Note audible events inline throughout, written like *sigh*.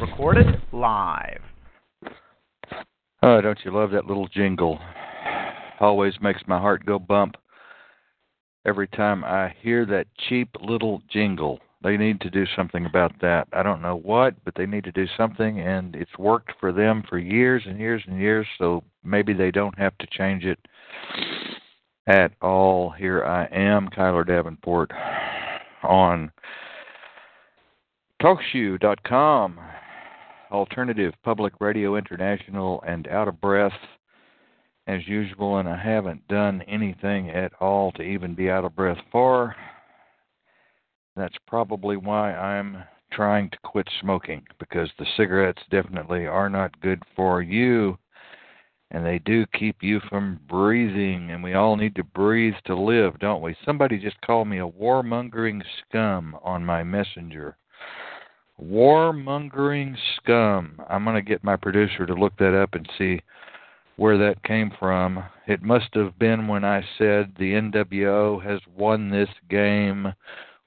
Recorded live. Oh, don't you love that little jingle? Always makes my heart go bump every time I hear that cheap little jingle. They need to do something about that. I don't know what, but they need to do something, and it's worked for them for years and years and years, so maybe they don't have to change it at all. Here I am, Kiler Davenport, on TalkShoe.com, Alternative Public Radio International, and Out of Breath as usual, and I haven't done anything at all to even be out of breath for. That's probably why I'm trying to quit smoking because the cigarettes definitely are not good for you and they do keep you from breathing and we all need to breathe to live don't we somebody just called me a warmongering scum on my messenger warmongering scum i'm going to get my producer to look that up and see where that came from. It must have been when I said the NWO has won this game.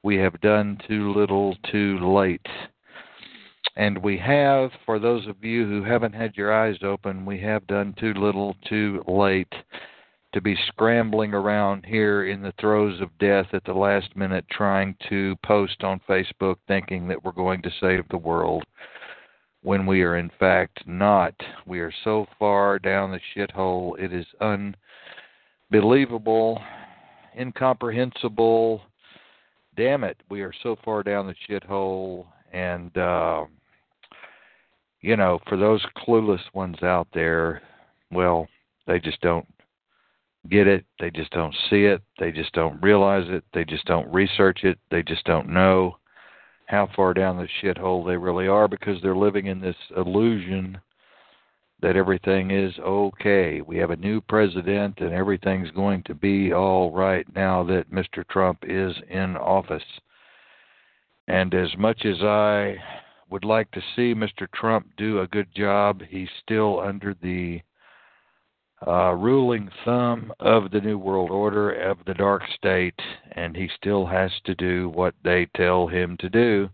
We have done too little too late. And we have, for those of you who haven't had your eyes open, we have done too little too late to be scrambling around here in the throes of death at the last minute trying to post on Facebook thinking that we're going to save the world when we are in fact not. We are so far down the shithole, it is unbelievable, incomprehensible. Damn it, we are so far down the shithole, and uh, you know, for those clueless ones out there, well, they just don't get it. They just don't see it. They just don't realize it. They just don't research it. They just don't know how far down the shithole they really are because they're living in this illusion that everything is okay. We have a new president and everything's going to be all right now that Mr. Trump is in office. And as much as I would like to see Mr. Trump do a good job, he's still under the uh, ruling thumb of the New World Order, of the dark state, and he still has to do what they tell him to do,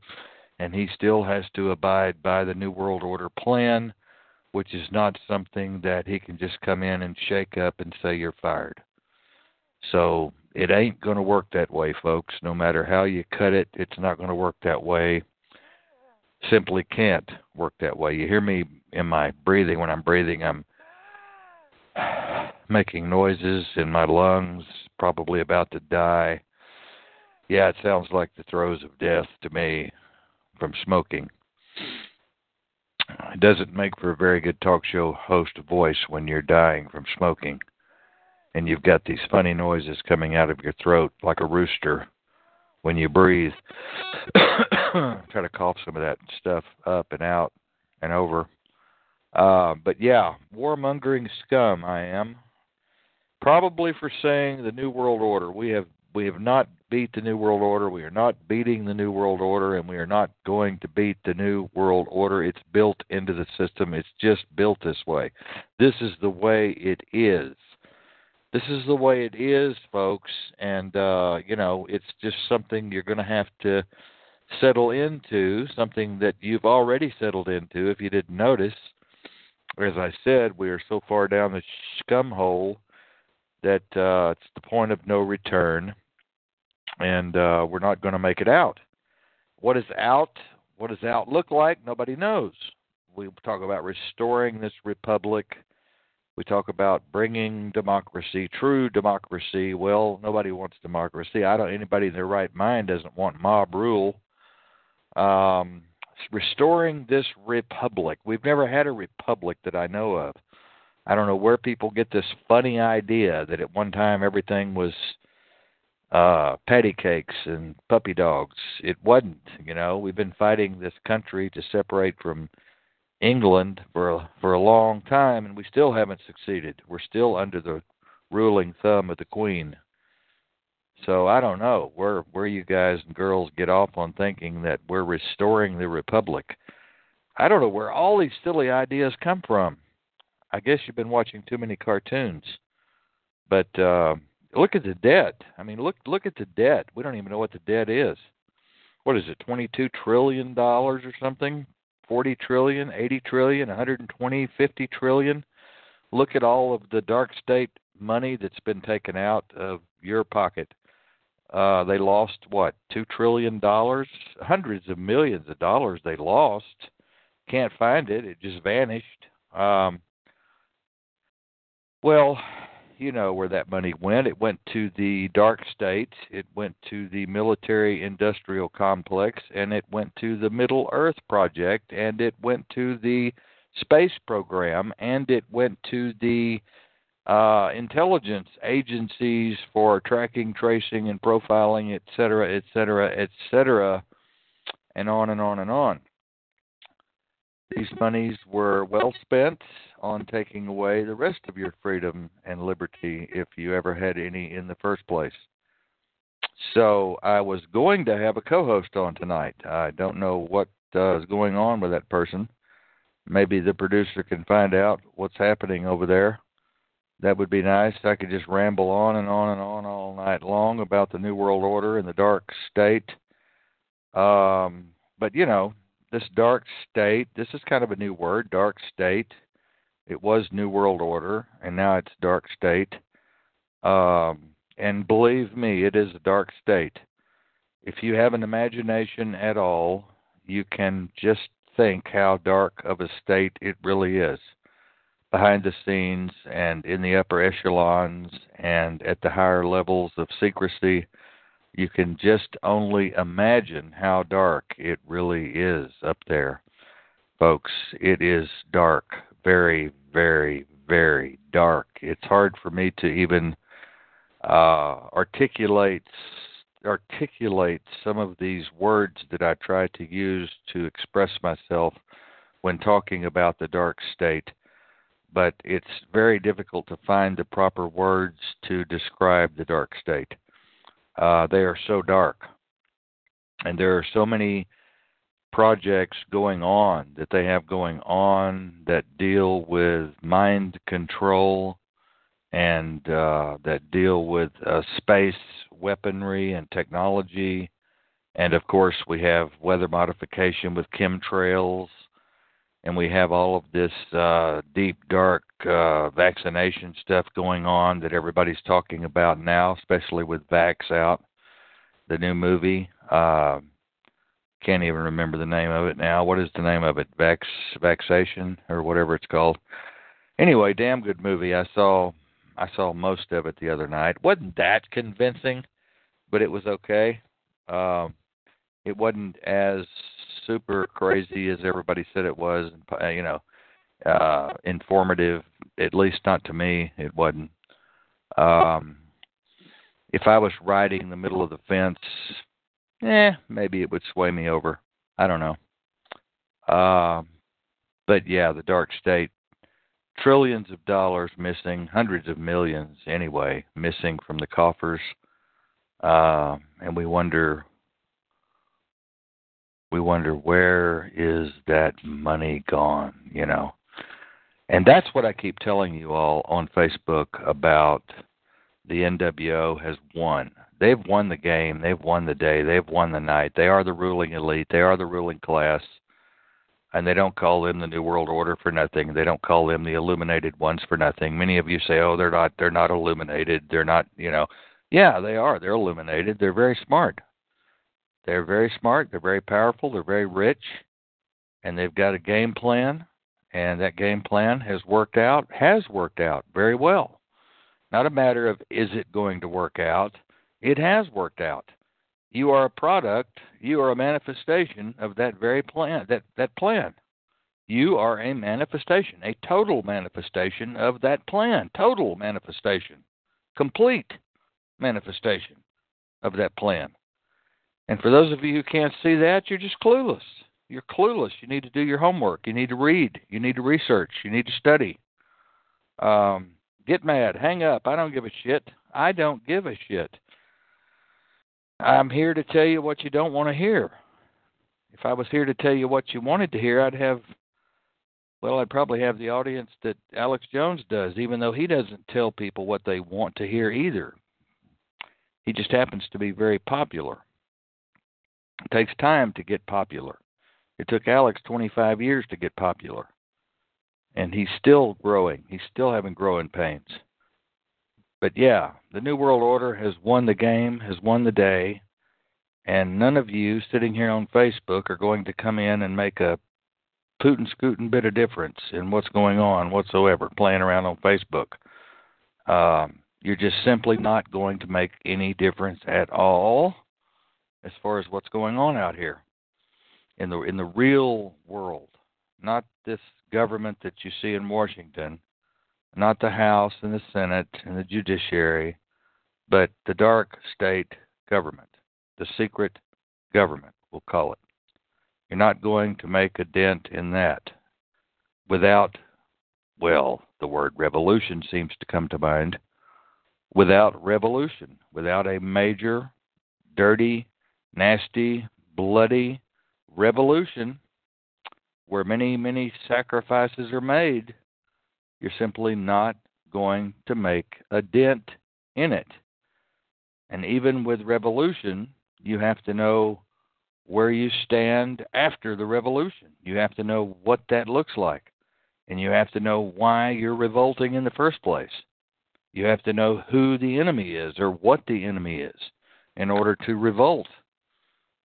and he still has to abide by the New World Order plan, which is not something that he can just come in and shake up and say you're fired. So it ain't going to work that way, folks. No matter how you cut it, it's not going to work that way. Simply can't work that way. You hear me in my breathing. When I'm breathing, I'm making noises in my lungs, probably about to die. Yeah, it sounds like the throes of death to me from smoking. It doesn't make for a very good talk show host voice when you're dying from smoking and you've got these funny noises coming out of your throat like a rooster when you breathe. *coughs* Try to cough some of that stuff up and out and over. Uh, but yeah, warmongering scum I am. Probably for saying the New World Order. We have we have not beat the New World Order. We are not beating the New World Order, and we are not going to beat the New World Order. It's built into the system. It's just built this way. This is the way it is. This is the way it is, folks. And uh, you know, it's just something you're going to have to settle into. Something that you've already settled into, if you didn't notice as I said, we are so far down the scum hole that uh, it's the point of no return, and uh, we're not going to make it out. What is out? What does out look like? Nobody knows. We talk about restoring this republic. We talk about bringing democracy, true democracy. Well, nobody wants democracy. I don't. Anybody in their right mind doesn't want mob rule. Um, restoring this republic. We've never had a republic that I know of. I don't know where people get this funny idea that at one time everything was uh patty cakes and puppy dogs. It wasn't, you know. We've been fighting this country to separate from England for a, for a long time and we still haven't succeeded. We're still under the ruling thumb of the queen. So I don't know where where you guys and girls get off on thinking that we're restoring the republic. I don't know where all these silly ideas come from. I guess you've been watching too many cartoons. But uh look at the debt. I mean, look look at the debt. We don't even know what the debt is. What is it? 22 trillion dollars or something? 40 trillion, 80 trillion, 120, 50 trillion. Look at all of the dark state money that's been taken out of your pocket. Uh they lost what? 2 trillion dollars, hundreds of millions of dollars they lost. Can't find it. It just vanished. Um well, you know where that money went. It went to the dark states. it went to the military industrial complex, and it went to the Middle Earth project, and it went to the space program, and it went to the uh, intelligence agencies for tracking, tracing, and profiling, et cetera, et cetera, et cetera, and on and on and on. These monies were well spent on taking away the rest of your freedom and liberty if you ever had any in the first place. So I was going to have a co-host on tonight. I don't know what uh, is going on with that person. Maybe the producer can find out what's happening over there. That would be nice. I could just ramble on and on and on all night long about the New World Order and the dark state. Um, but you know, this dark state, this is kind of a new word, dark state. It was New World Order, and now it's dark state. Um, and believe me, it is a dark state. If you have an imagination at all, you can just think how dark of a state it really is behind the scenes and in the upper echelons and at the higher levels of secrecy you can just only imagine how dark it really is up there. Folks, it is dark, very, very, very dark. It's hard for me to even uh, articulate articulate some of these words that I try to use to express myself when talking about the dark state, but it's very difficult to find the proper words to describe the dark state uh, they are so dark. And there are so many projects going on that they have going on that deal with mind control and uh, that deal with uh, space weaponry and technology. And of course, we have weather modification with chemtrails and we have all of this uh, deep, dark uh, vaccination stuff going on that everybody's talking about now, especially with Vax out, the new movie. Uh, can't even remember the name of it now. What is the name of it? Vax Vaxation or whatever it's called. Anyway, damn good movie. I saw I saw most of it the other night. wasn't that convincing, but it was okay. Um, it wasn't as super crazy as everybody said it was. Uh, you know, uh, informative. At least not to me, it wasn't. Um, if I was riding the middle of the fence, eh, maybe it would sway me over. I don't know. Uh, but yeah, the dark state. Trillions of dollars missing, hundreds of millions anyway, missing from the coffers. Uh, and we wonder we wonder where is that money gone, you know. And that's what I keep telling you all on Facebook about the NWO has won. They've won the game, they've won the day, they've won the night. They are the ruling elite, they are the ruling class. And they don't call them the New World Order for nothing. They don't call them the illuminated ones for nothing. Many of you say, "Oh, they're not they're not illuminated. They're not, you know." Yeah, they are. They're illuminated. They're very smart. They're very smart, they're very powerful, they're very rich, and they've got a game plan, and that game plan has worked out, has worked out very well. Not a matter of is it going to work out, it has worked out. You are a product, you are a manifestation of that very plan, that, that plan. You are a manifestation, a total manifestation of that plan, total manifestation, complete manifestation. of that plan. And for those of you who can't see that, you're just clueless. You're clueless. You need to do your homework. You need to read. You need to research. You need to study. Um, get mad. Hang up. I don't give a shit. I don't give a shit. I'm here to tell you what you don't want to hear. If I was here to tell you what you wanted to hear, I'd have, well, I'd probably have the audience that Alex Jones does, even though he doesn't tell people what they want to hear either. He just happens to be very popular. It takes time to get popular. It took Alex 25 years to get popular. And he's still growing. He's still having growing pains. But yeah, the New World Order has won the game, has won the day, and none of you sitting here on Facebook are going to come in and make a Putin scooting bit of difference in what's going on whatsoever, playing around on Facebook. Um, you're just simply not going to make any difference at all as far as what's going on out here in the in the real world, not this government that you see in Washington, not the House and the Senate and the judiciary, but the dark state government, the secret government, we'll call it. You're not going to make a dent in that without, well, the word revolution seems to come to mind. Without revolution, without a major, dirty, nasty, bloody revolution where many, many sacrifices are made, you're simply not going to make a dent in it. And even with revolution, you have to know where you stand after the revolution. You have to know what that looks like. And you have to know why you're revolting in the first place. You have to know who the enemy is or what the enemy is in order to revolt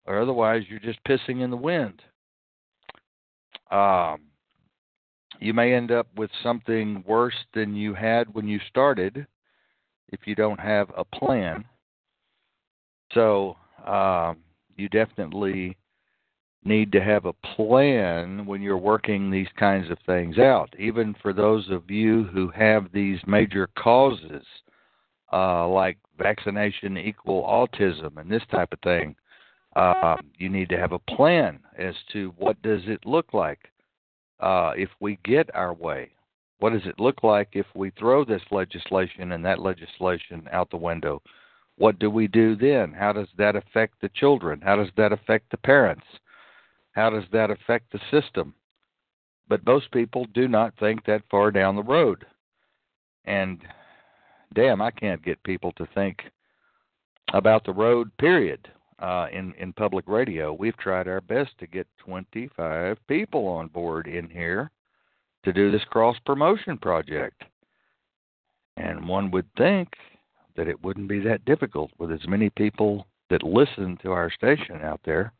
or otherwise you're just pissing in the wind. Um, you may end up with something worse than you had when you started if you don't have a plan. So um, you definitely need to have a plan when you're working these kinds of things out. Even for those of you who have these major causes, uh, like vaccination equal autism and this type of thing, uh, you need to have a plan as to what does it look like uh, if we get our way. What does it look like if we throw this legislation and that legislation out the window? What do we do then? How does that affect the children? How does that affect the parents? How does that affect the system? But most people do not think that far down the road. And damn, I can't get people to think about the road, period uh, in in public radio. We've tried our best to get 25 people on board in here to do this cross promotion project, and one would think that it wouldn't be that difficult with as many people that listen to our station out there.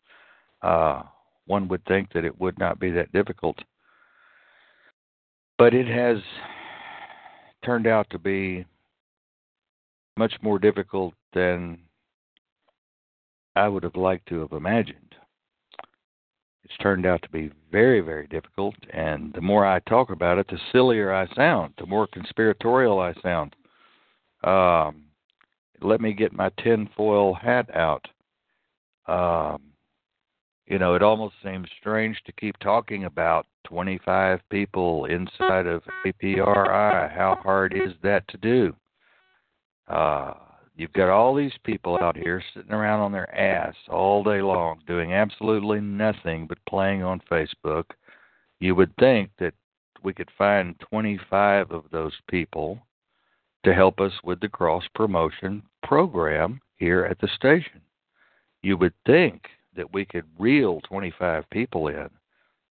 Uh, one would think that it would not be that difficult, but it has turned out to be much more difficult than I would have liked to have imagined. It's turned out to be very, very difficult, and the more I talk about it, the sillier I sound, the more conspiratorial I sound. Um, let me get my tinfoil hat out. Um, you know, it almost seems strange to keep talking about 25 people inside of APRI. How hard is that to do? Uh, You've got all these people out here sitting around on their ass all day long doing absolutely nothing but playing on Facebook. You would think that we could find 25 of those people to help us with the cross promotion program here at the station. You would think that we could reel 25 people in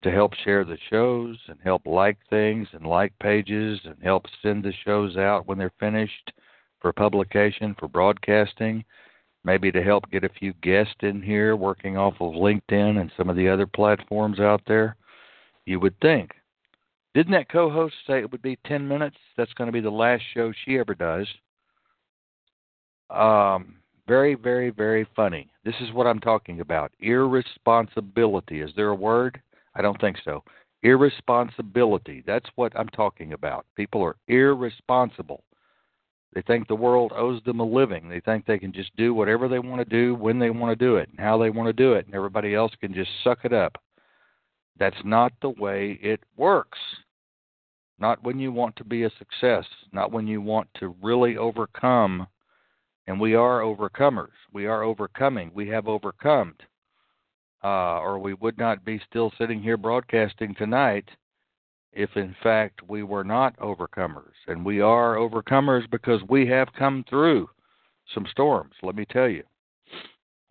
to help share the shows and help like things and like pages and help send the shows out when they're finished for publication, for broadcasting, maybe to help get a few guests in here working off of LinkedIn and some of the other platforms out there. You would think. Didn't that co host say it would be 10 minutes? That's going to be the last show she ever does. Um, very, very, very funny. This is what I'm talking about. Irresponsibility. Is there a word? I don't think so. Irresponsibility. That's what I'm talking about. People are irresponsible. They think the world owes them a living. They think they can just do whatever they want to do when they want to do it and how they want to do it, and everybody else can just suck it up. That's not the way it works. Not when you want to be a success, not when you want to really overcome. And we are overcomers. We are overcoming. We have overcome. Uh, or we would not be still sitting here broadcasting tonight if in fact we were not overcomers. And we are overcomers because we have come through some storms, let me tell you.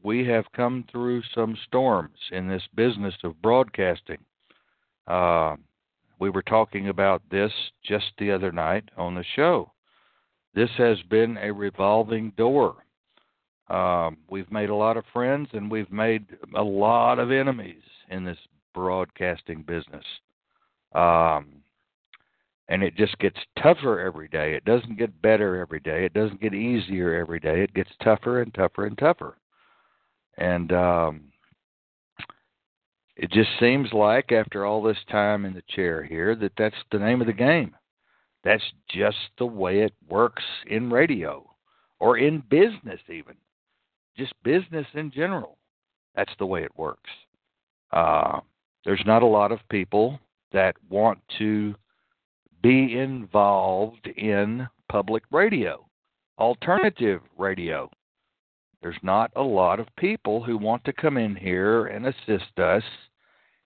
We have come through some storms in this business of broadcasting. Uh, we were talking about this just the other night on the show. This has been a revolving door. Um, we've made a lot of friends and we've made a lot of enemies in this broadcasting business. Um, and it just gets tougher every day. It doesn't get better every day. It doesn't get easier every day. It gets tougher and tougher and tougher. And um, it just seems like after all this time in the chair here that that's the name of the game. That's just the way it works in radio or in business, even. Just business in general. That's the way it works. Uh, there's not a lot of people that want to be involved in public radio, alternative radio. There's not a lot of people who want to come in here and assist us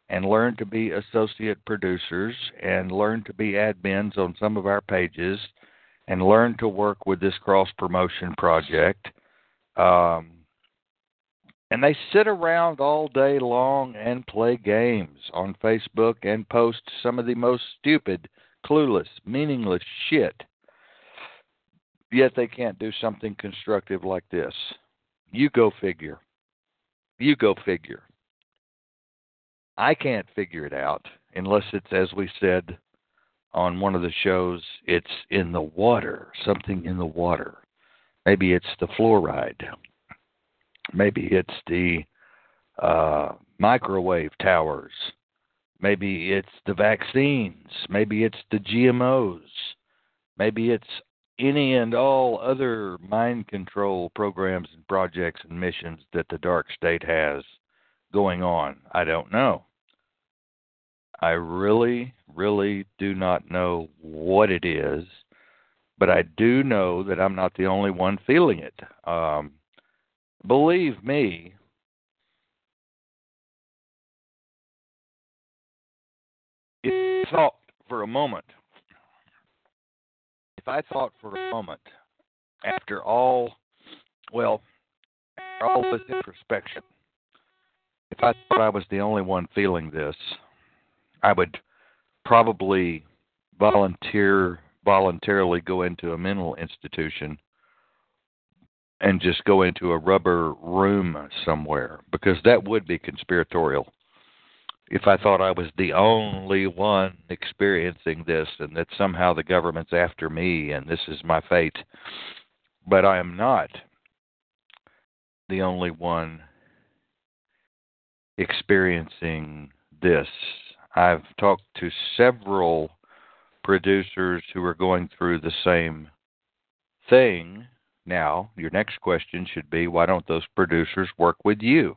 and learn to be associate producers and learn to be admins on some of our pages and learn to work with this cross promotion project. Um, and they sit around all day long and play games on Facebook and post some of the most stupid, clueless, meaningless shit. Yet they can't do something constructive like this. You go figure. You go figure. I can't figure it out unless it's, as we said on one of the shows, it's in the water, something in the water. Maybe it's the fluoride Maybe it's the uh, microwave towers. Maybe it's the vaccines. Maybe it's the GMOs. Maybe it's any and all other mind control programs and projects and missions that the dark state has going on. I don't know. I really, really do not know what it is, but I do know that I'm not the only one feeling it. Um, Believe me, if I thought for a moment, if I thought for a moment, after all, well, after all this introspection, if I thought I was the only one feeling this, I would probably volunteer voluntarily go into a mental institution and just go into a rubber room somewhere because that would be conspiratorial. If I thought I was the only one experiencing this and that somehow the government's after me and this is my fate, but I am not the only one experiencing this. I've talked to several producers who are going through the same thing now, your next question should be why don't those producers work with you?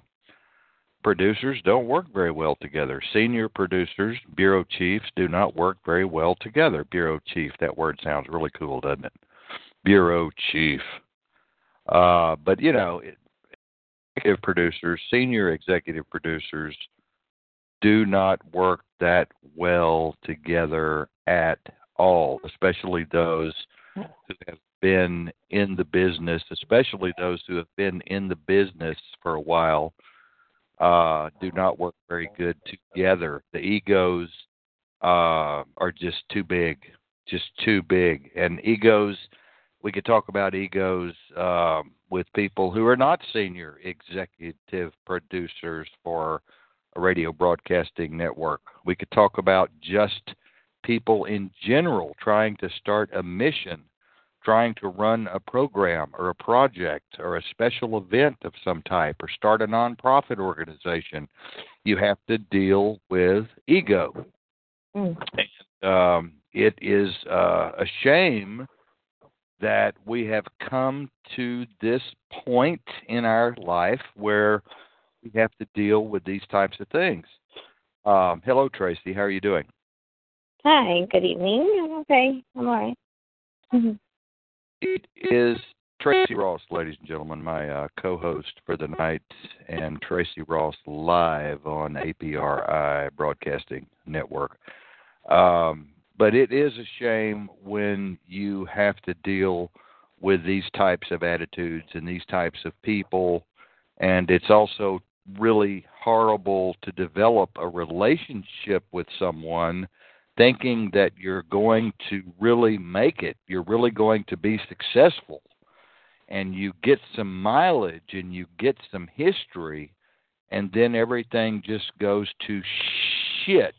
Producers don't work very well together. Senior producers, bureau chiefs, do not work very well together. Bureau chief, that word sounds really cool, doesn't it? Bureau chief. Uh, but, you know, executive producers, senior executive producers, do not work that well together at all, especially those who have been in the business, especially those who have been in the business for a while, uh, do not work very good together. The egos uh, are just too big, just too big. And egos, we could talk about egos um, with people who are not senior executive producers for a radio broadcasting network. We could talk about just people in general trying to start a mission trying to run a program or a project or a special event of some type or start a nonprofit organization, you have to deal with ego. Mm. And um, it is uh, a shame that we have come to this point in our life where we have to deal with these types of things. Um, hello, Tracy. How are you doing? Hi. Good evening. I'm okay. I'm all right. Mm-hmm. It is Tracy Ross, ladies and gentlemen, my uh, co-host for the night, and Tracy Ross live on APRI Broadcasting Network. Um, but it is a shame when you have to deal with these types of attitudes and these types of people, and it's also really horrible to develop a relationship with someone thinking that you're going to really make it, you're really going to be successful and you get some mileage and you get some history and then everything just goes to shit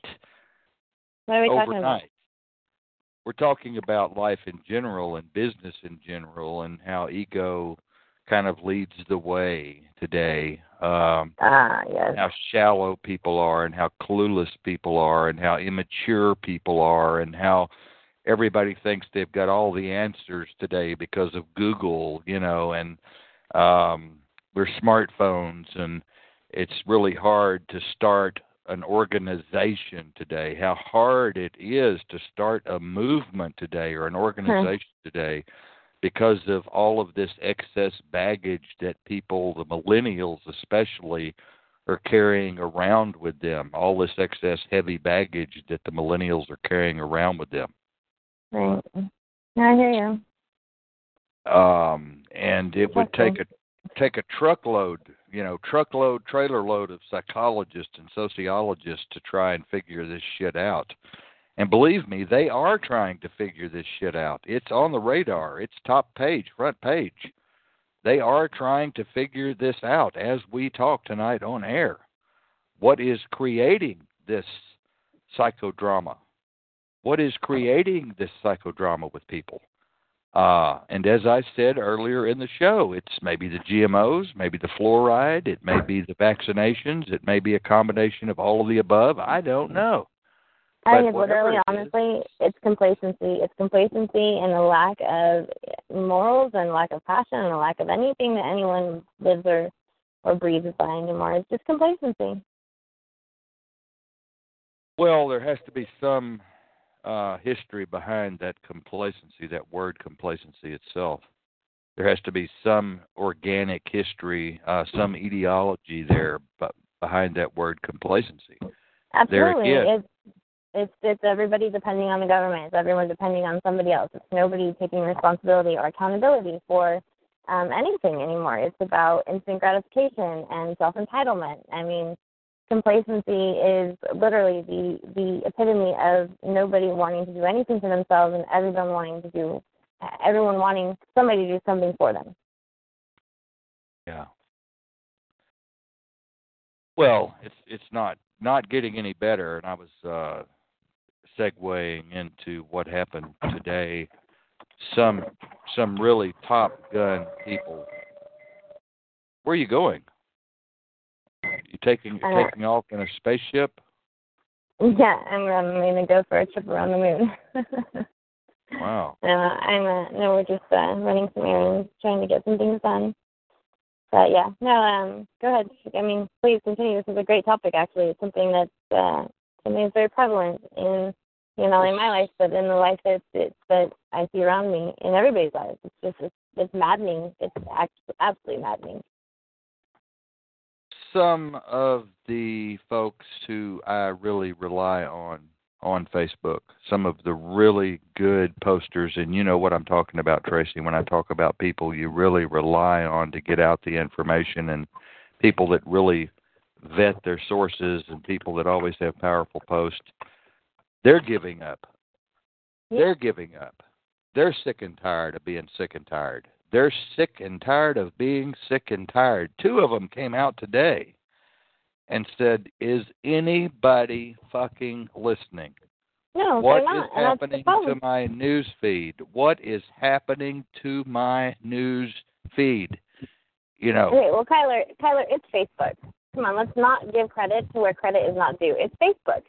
what are we overnight. talking about? We're talking about life in general and business in general and how ego kind of leads the way today. Um, Ah, yes. how shallow people are and how clueless people are and how immature people are and how everybody thinks they've got all the answers today because of Google, you know, and um their smartphones and it's really hard to start an organization today. How hard it is to start a movement today or an organization today because of all of this excess baggage that people, the millennials especially, are carrying around with them. All this excess heavy baggage that the millennials are carrying around with them. Right. I hear you. um and it would take a take a truckload you know truckload trailer load of psychologists and sociologists to try and figure this shit out and believe me they are trying to figure this shit out. It's on the radar. It's top page front page. They are trying to figure this out as we talk tonight on air. What is creating this psychodrama? What is creating this psychodrama with people? Uh, and as I said earlier in the show, it's maybe the GMOs, maybe the fluoride, it may be the vaccinations, it may be a combination of all of the above. I don't know. I think whatever literally, it is- honestly, it's complacency. It's complacency and a lack of morals and lack of passion and a lack of anything that anyone lives or or breathes by anymore. It's just complacency. Well, there has to be some uh, history behind that complacency, that word complacency itself. There has to be some organic history, uh, some ideology there but behind that word complacency. There Absolutely. again. It's it's it's everybody depending on the government. It's everyone depending on somebody else. It's nobody taking responsibility or accountability for um anything anymore. It's about instant gratification and self entitlement. I mean, complacency is literally the the epitome of nobody wanting to do anything for themselves and everyone wanting to do everyone wanting somebody to do something for them. Yeah. Well, it's it's not not getting any better, and I was uh, segueing into what happened today. Some some really top gun people. Where are you going? You taking Uh, taking off in a spaceship? Yeah, I'm, I'm gonna go for a trip around the moon. *laughs* Wow. Uh, I'm uh, no, we're just uh, running some errands, trying to get some things done. But yeah, no, um, go ahead. I mean, please continue. This is a great topic. Actually, it's something that's uh, something that's very prevalent in you know in my life, but in the life that that, that I see around me in everybody's lives. It's just it's, it's maddening. It's absolutely maddening. Some of the folks who I really rely on on Facebook, some of the really good posters, and you know what I'm talking about, Tracy, when I talk about people you really rely on to get out the information and people that really vet their sources and people that always have powerful posts, they're giving up. They're giving up. They're sick and tired of being sick and tired. They're sick and tired of being sick and tired. Two of them came out today and said, "Is anybody fucking listening? No, What is happening to my news feed? What is happening to my news feed? You know, Okay, well, Kiler, Kiler, it's Facebook. Come on, let's not give credit to where credit is not due. It's Facebook.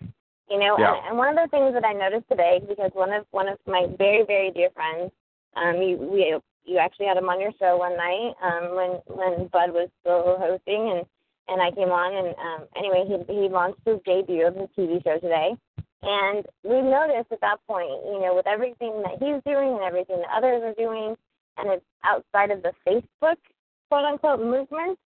You know, Yeah. and, and one of the things that I noticed today, because one of one of my very very dear friends Um, you we you actually had him on your show one night um, when when Bud was still hosting, and and I came on, and um, anyway, he he launched his debut of his TV show today, and we noticed at that point, you know, with everything that he's doing and everything that others are doing, and it's outside of the Facebook quote unquote movement.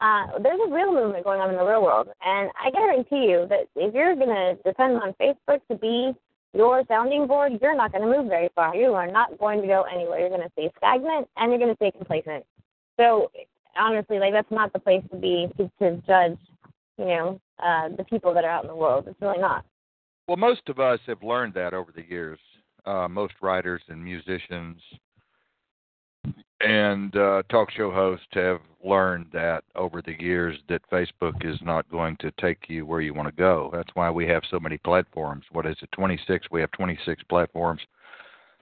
Uh, there's a real movement going on in the real world, and I guarantee you that if you're going to depend on Facebook to be your sounding board, you're not going to move very far. You are not going to go anywhere. You're going to stay stagnant and you're going to stay complacent. So honestly, like that's not the place to be to, to judge, you know, uh, the people that are out in the world. It's really not. Well, most of us have learned that over the years. Uh, most writers and musicians and uh, talk show hosts have learned that over the years that Facebook is not going to take you where you want to go. That's why we have so many platforms. What is it? 26. We have 26 platforms.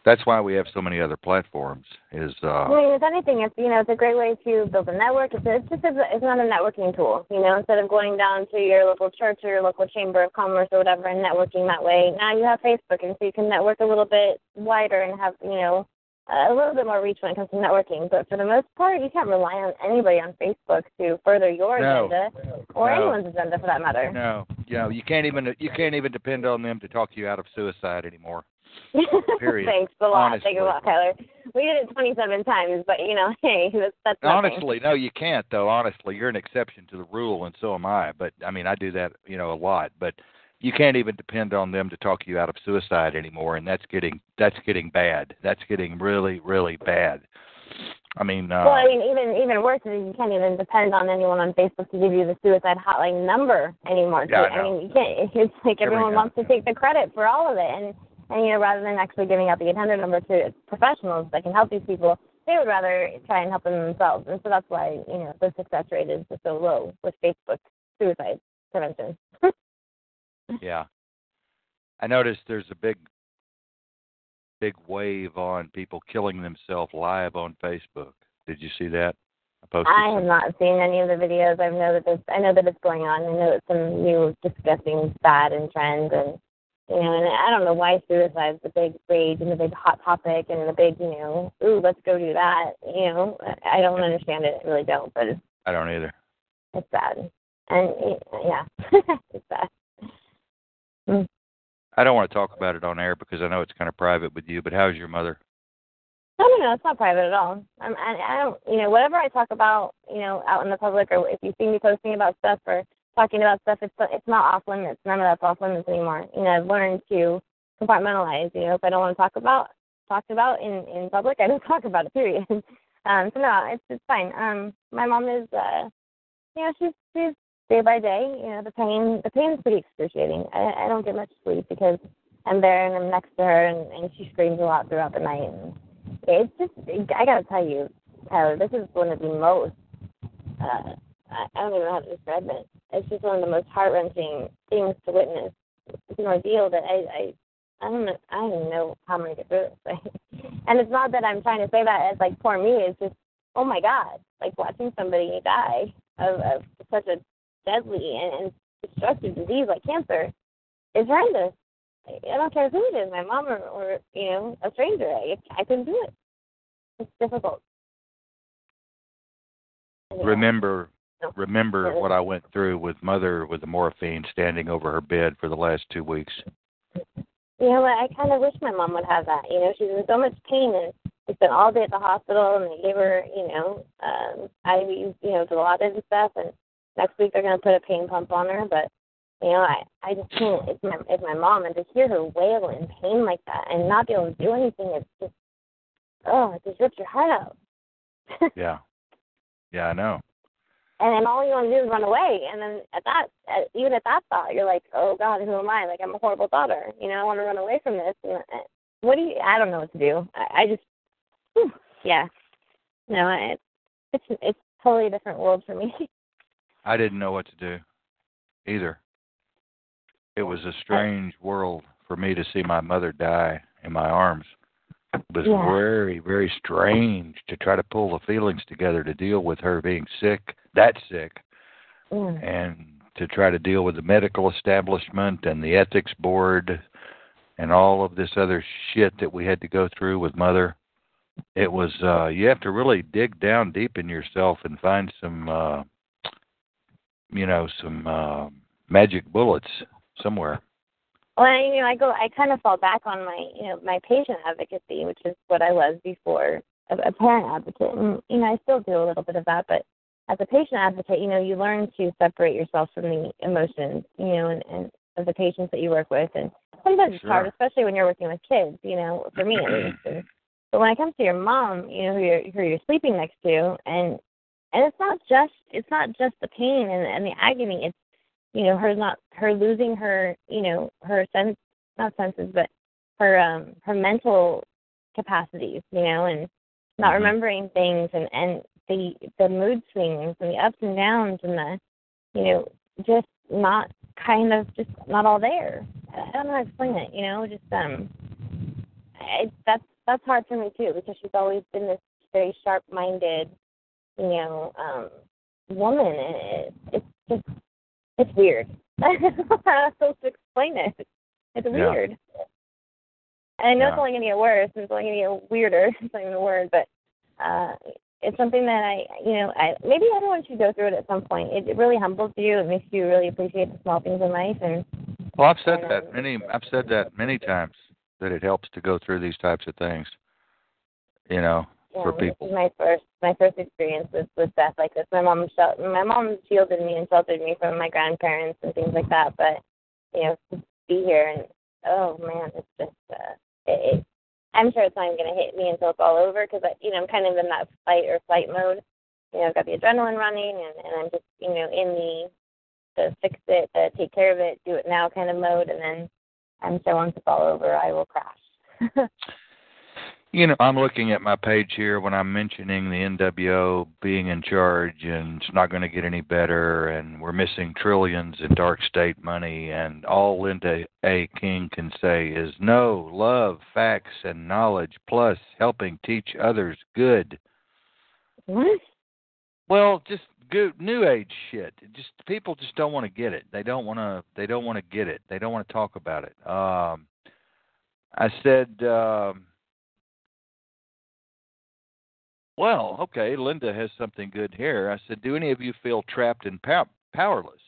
That's why we have so many other platforms. Is uh, mean, if anything, it's you know, it's a great way to build a network. It's, it's just a, it's not a networking tool. You know, instead of going down to your local church or your local chamber of commerce or whatever and networking that way, now you have Facebook, and so you can network a little bit wider and have you know a little bit more reach when it comes to networking. But for the most part, you can't rely on anybody on Facebook to further your no. agenda or No. anyone's agenda for that matter. no, you know, you can't even you can't even depend on them to talk you out of suicide anymore. *laughs* Period. Thanks a lot. Honestly. Thanks a lot, Tyler. We did it 27 times, but you know, *laughs* hey, that's that's. Honestly, no, you can't though. Honestly, you're an exception to the rule, and so am I. But I mean, I do that, you know, a lot. But you can't even depend on them to talk you out of suicide anymore, and that's getting that's getting bad. That's getting really, really bad. I mean, uh, Well, I mean, even even worse is you can't even depend on anyone on Facebook to give you the suicide hotline number anymore. Yeah, I know. mean, you can't. *laughs* It's like Every everyone wants to take the credit for all of it, and and you know, rather than actually giving out the 800 number to professionals that can help these people, they would rather try and help them themselves, and so that's why you know the success rate is so low with Facebook suicide prevention. *laughs* Yeah. I noticed there's a big big wave on people killing themselves live on Facebook. Did you see that? I posted I have not seen any of the videos. I know that there's, I know that it's going on. I know it's some new disgusting fad and trend, and you know, and I don't know why suicide's the big rage and the big hot topic and the big, you know, ooh, let's go do that. You know, I don't understand it. I really don't, but I don't either. it's bad, and yeah, *laughs* it's bad. I don't want to talk about it on air because I know it's kind of private with you, but how's your mother? No, no, no, it's not private at all. I'm, I, I don't, you know, whatever I talk about, you know, out in the public, or if you see me posting about stuff or talking about stuff, it's it's not off limits. None of that's off limits anymore. You know, I've learned to compartmentalize. You know, if I don't want to talk about talked about in in public, I don't *laughs* talk about it. Period. *laughs* um, so no, it's it's fine. Um, my mom is, uh, you know, she's she's day by day. You know, the pain the pain's pretty excruciating. I I don't get much sleep because I'm there and I'm next to her, and and she screams a lot throughout the night. And it's just I gotta tell you, Tyler, this is one of the most uh I, don't even know how to describe it. It's just one of the most heart wrenching things to witness. It's an ordeal that I I I don't know I don't know how I'm gonna get through this. *laughs* and it's not that I'm trying to say that as like poor me, it's just oh my God. Like watching somebody die of, of such a deadly and, and destructive disease like cancer is horrendous. I don't care who it is, my mom or, or you know, a stranger. I, I couldn't do it. It's difficult. Yeah. Remember No. remember Yeah. what I went through with mother with the morphine standing over her bed for the last 2 weeks. You know what? I kind of wish my mom would have that. You know, she's in so much pain and she spent all day at the hospital and they gave her, you know, um, IVs, you know, Dilaudid and stuff. And next week they're going to put a pain pump on her. But, you know, I, I just can't. It's my, it's my mom. And to hear her wail in pain like that and not be able to do anything, it's just, oh, it just rips your heart out. *laughs* Yeah. Yeah, I know. and then all you want to do is run away. And then at that, at, even at that thought, you're like, oh God, who am I? Like I'm a horrible daughter. You know, I want to run away from this. And uh, what do you? I don't know what to do. I, I just, whew, yeah, no, I, it's it's totally a different world for me. *laughs* I didn't know what to do either. It was a strange world for me to see my mother die in my arms. It was Yeah. very, very strange to try to pull the feelings together to deal with her being sick, that sick, Mm. and to try to deal with the medical establishment and the ethics board and all of this other shit that we had to go through with mother. it was uh you have to really dig down deep in yourself and find some uh you know some uh magic bullets somewhere Well, I, you know, I go, I kind of fall back on my, you know, my patient advocacy, which is what I was before a, a parent advocate, and you know, I still do a little bit of that. But as a patient advocate, you know, you learn to separate yourself from the emotions, you know, and, and of the patients that you work with, and sometimes it's hard, especially when you're working with kids. You know, for me at least. And, *clears throat* but when it comes to your mom, you know, who you're who you're sleeping next to, and and it's not just it's not just the pain and, and the agony. It's you know her not her losing her you know her sense not senses but her um her mental capacities you know and not Mhm. remembering things and and the the mood swings and the ups and downs and the you know just not kind of just not all there i don't know how to explain it you know just um it, that's that's hard for me too because she's always been this very sharp minded you know um woman it, it's just it's weird. *laughs* I don't know how to explain it. It's Yeah. weird. And I know it's only going to get worse. and It's only going to get weirder. *laughs* It's not even a word, but uh, it's something that I, you know, I maybe everyone should go through it at some point. It, it really humbles you. It makes you really appreciate the small things in life. And well i've said And, that um, many i've said that many times that it helps to go through these types of things you know you For people. my first my first experience with with death like this. My mom shel- my mom shielded me and sheltered me from my grandparents and things like that. But you know, to be here and oh man, it's just uh, it, it, I'm sure it's not even going to hit me until it's all over because you know I'm kind of in that fight or flight mode. You know, I've got the adrenaline running and and I'm just you know in the the fix it, the take care of it, do it now kind of mode, and then I'm sure once it's all over, I will crash. *laughs* You know, I'm looking at my page here when I'm mentioning the NWO being in charge and it's not going to get any better and we're missing trillions in dark state money and all Linda A. King can say is no, love, facts, and knowledge plus helping teach others good. what? Well, just good new age shit. Just people just don't want to get it. They don't want to they don't want to get it. They don't want to talk about it. Um I said um Well, okay, Linda has something good here. I said, "Do any of you feel trapped and pow- powerless?"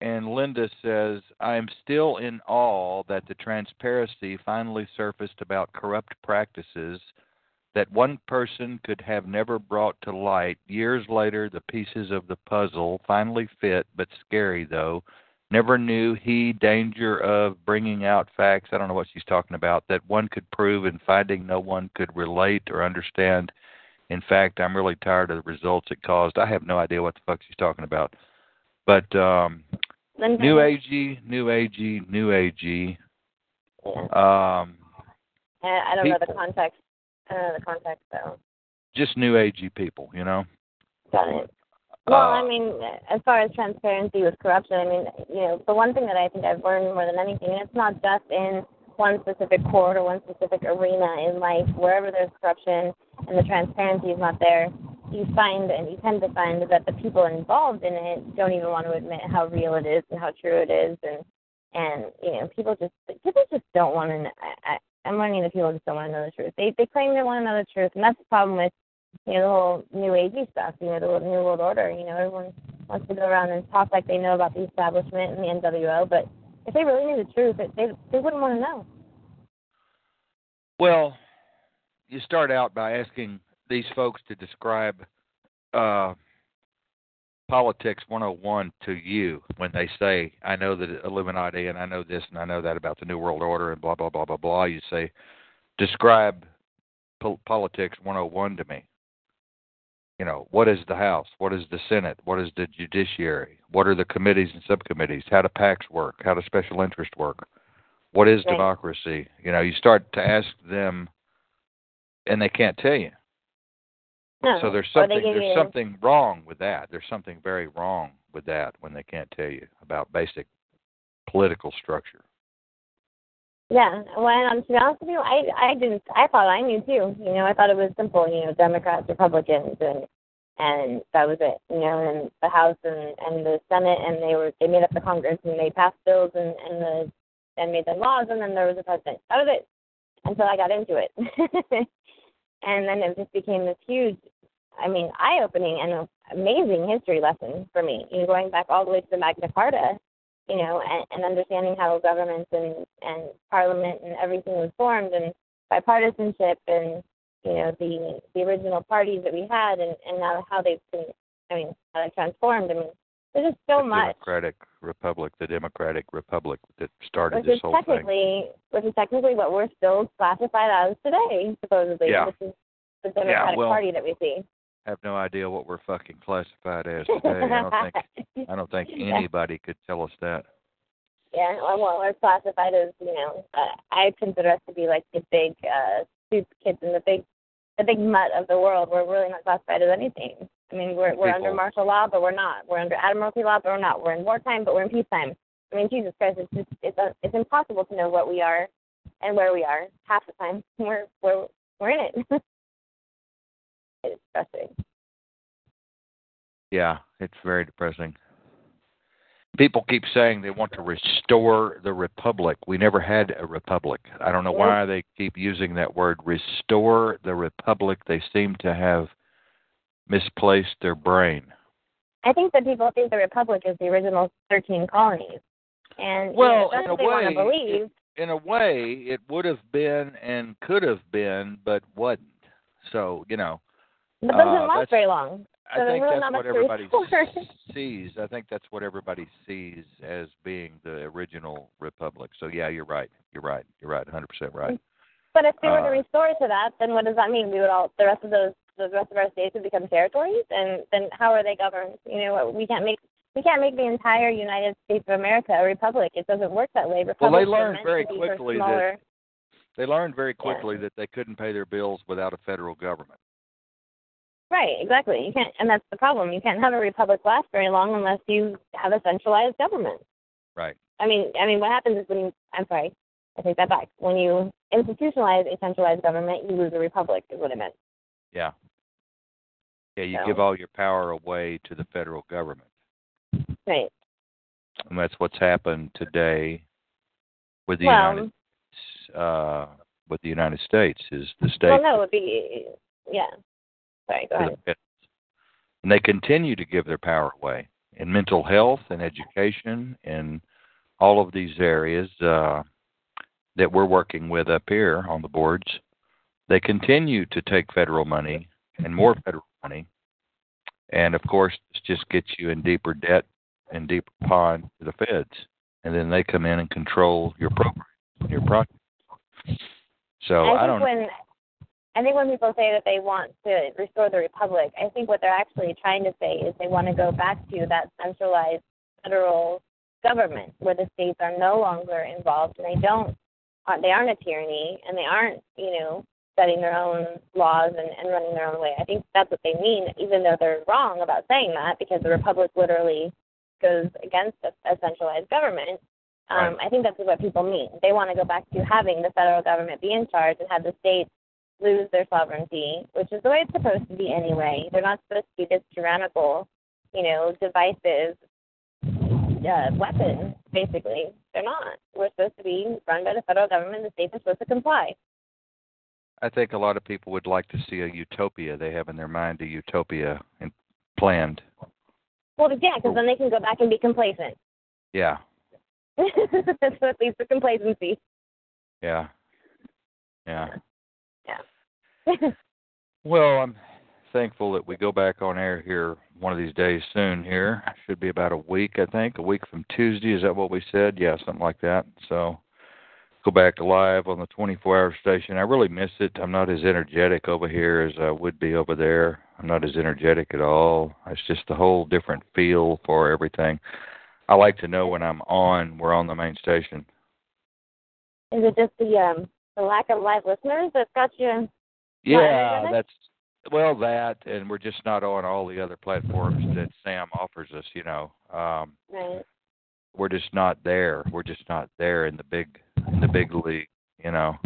And Linda says, "I'm still in awe that the transparency finally surfaced about corrupt practices that one person could have never brought to light. Years later, the pieces of the puzzle finally fit, but scary though. Never knew he danger of bringing out facts. I don't know what she's talking about that one could prove and finding no one could relate or understand. In fact, I'm really tired of the results it caused. I have no idea what the fuck she's talking about. But um Linda, new agey, new agey, new agey. Yeah. Um I I don't know the context. I don't know the context though. just new agey people, you know. Got it. Well, Uh, I mean, as far as transparency with corruption, I mean, you know, the one thing that I think I've learned more than anything, and it's not just in one specific court or one specific arena in life, wherever there's corruption and the transparency is not there, you find and you tend to find that the people involved in it don't even want to admit how real it is and how true it is, and and you know, people just people just don't want to. I, I, I'm learning that people just don't want to know the truth. They they claim they want to know the truth, and that's the problem with you know, the whole new agey stuff, you know, the new world order, you know, everyone wants to go around and talk like they know about the establishment and the NWO, but if they really knew the truth, they they, wouldn't want to know. Well, you start out by asking these folks to describe uh, politics 101 to you when they say, I know the Illuminati and I know this and I know that about the New World Order and blah, blah, blah, blah, blah. You say, describe po- politics 101 to me. You know, what is the House? What is the Senate? What is the judiciary? What are the committees and subcommittees? How do PACs work? How do special interest work? What is Right. democracy? You know, you start to ask them, and they can't tell you. No. So there's something there's you- something wrong with that. There's something very wrong with that when they can't tell you about basic political structure. Yeah, well, um, to be honest with you, I I didn't. I thought I knew too. You know, I thought it was simple. You know, Democrats, Republicans, and and that was it. You know, and the House and and the Senate, and they were they made up the Congress and they passed bills and and the and made the laws, and then there was a president. That was it. Until I got into it. *laughs* and then it just became this huge, I mean, eye-opening and amazing history lesson for me. You know, going back all the way to the Magna Carta, you know, and, and understanding how governments and and parliament and everything was formed and bipartisanship and you know the the original parties that we had and and now how they've been I mean how they transformed. I mean there's just so the much. Democratic Republic, the Democratic Republic that started which this is whole thing. technically which is technically what we're still classified as today, supposedly. Yeah. Which is the Democratic well- Party that we see. I have no idea what we're fucking classified as *laughs* today. I don't think I don't think anybody could tell us that. Yeah, well, well, we're classified as you know. Uh, I consider us to be like the big uh, soup kids in the big, the big mutt of the world. We're really not classified as anything. I mean, we're we're under martial law, but we're not. We're under admiralty law, but we're not. We're in wartime, but we're in peacetime. I mean, Jesus Christ, it's just it's uh, it's impossible to know what we are and where we are half the time. *laughs* We're we're we're in it. *laughs* it's frustrating. Yeah, it's very depressing. People keep saying they want to restore the republic. We never had a republic. I don't know why they keep using that word restore the republic. They seem to have misplaced their brain. I think that people think the republic is the original thirteen colonies, and you know, Well, that's in what a they want way, to believe. In a way, it would have been and could have been, but wasn't. So, you know, But it doesn't Uh, last very long. I So there's think really that's what everybody *laughs* sees. I think that's what everybody sees as being the original republic. So yeah, you're right. You're right. You're right. 100% right. But if we were to Uh, restore to that, then what does that mean? We would all the rest of those the rest of our states would become territories, and then how are they governed? You know, we can't make we can't make the entire United States of America a republic. It doesn't work that way. Well, they Republics learned very to be for quickly that- They learned very Yeah. quickly that they couldn't pay their bills without a federal government. Right, exactly. You can't, and that's the problem. You can't have a republic last very long unless you have a centralized government. Right. I mean, I mean, what happens is when you, I'm sorry, I take that back. When you institutionalize a centralized government, you lose a republic. Is what I meant. Yeah. Yeah, you So- give all your power away to the federal government. Right. And that's what's happened today with the well, United uh with the United States is the state well, no, it would be, yeah. Sorry, go to ahead. And they continue to give their power away in mental health and education and all of these areas uh, that we're working with up here on the boards. They continue to take federal money and more federal money. And of course, this just gets you in deeper debt and deeper pond to the feds. And then they come in and control your program, your project. So I I, don't when I think when people say that they want to restore the republic, I think what they're actually trying to say is they want to go back to that centralized federal government where the states are no longer involved and they don't uh, they aren't a tyranny and they aren't you know setting their own laws and, and running their own way. I think that's what they mean, even though they're wrong about saying that because the republic literally goes against a, a centralized government. Um, I think that's what people mean. They want to go back to having the federal government be in charge and have the states lose their sovereignty, which is the way it's supposed to be anyway. They're not supposed to be this tyrannical, you know, divisive uh, weapon, basically. They're not. We're supposed to be run by the federal government. The states are supposed to comply. I think a lot of people would like to see a utopia. They have in their mind a utopia and planned. Well, yeah, because then they can go back and be complacent. Yeah, *laughs* that's what leads to complacency. yeah, yeah. Well, I'm thankful that we go back on air here one of these days soon. Here should be about a week, I think, a week from Tuesday. Is that what we said? Yeah, something like that. So go back live on the 24-hour station. I really miss it. I'm not as energetic over here as I would be over there. I'm not as energetic at all. It's just a whole different feel for everything. I like to know when I'm on, we're on the main station. Is it just the um the lack of live listeners that's got you? Yeah, that's well that, and we're just not on all the other platforms that Sam offers us. You know, um, Right. we're just not there. We're just not there in the big in the big league. You know,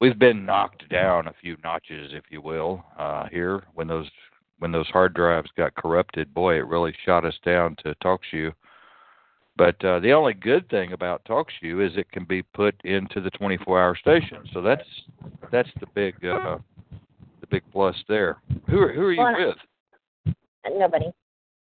we've been knocked down a few notches, if you will, uh, here when those when those hard drives got corrupted. Boy, it really shot us down to TalkShoe. But uh, the only good thing about TalkShoe is it can be put into the 24-hour station. So that's that's the big uh, the big plus there. Who are who are you Well, with? Nobody.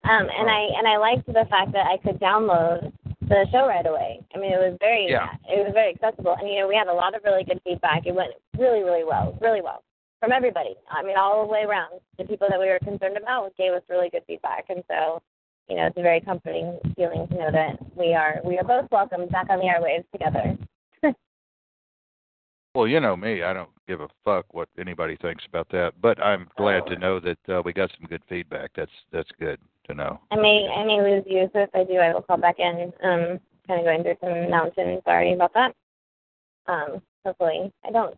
Um, and Oh. I and I liked the fact that I could download the show right away. I mean, it was very Yeah. it was very accessible, and you know we had a lot of really good feedback. It went really really well, really well from everybody. I mean, all the way around. The people that we were concerned about gave us really good feedback, and so you know it's a very comforting feeling to know that we are we are both welcome back on the airwaves together. *laughs* Well, you know me. I don't give a fuck what anybody thinks about that. But I'm glad to know that uh, we got some good feedback. That's that's good to know. I may I may lose you, so if I do, I will call back in. Um, kind of going through some mountains. Sorry about that. Um, hopefully I don't.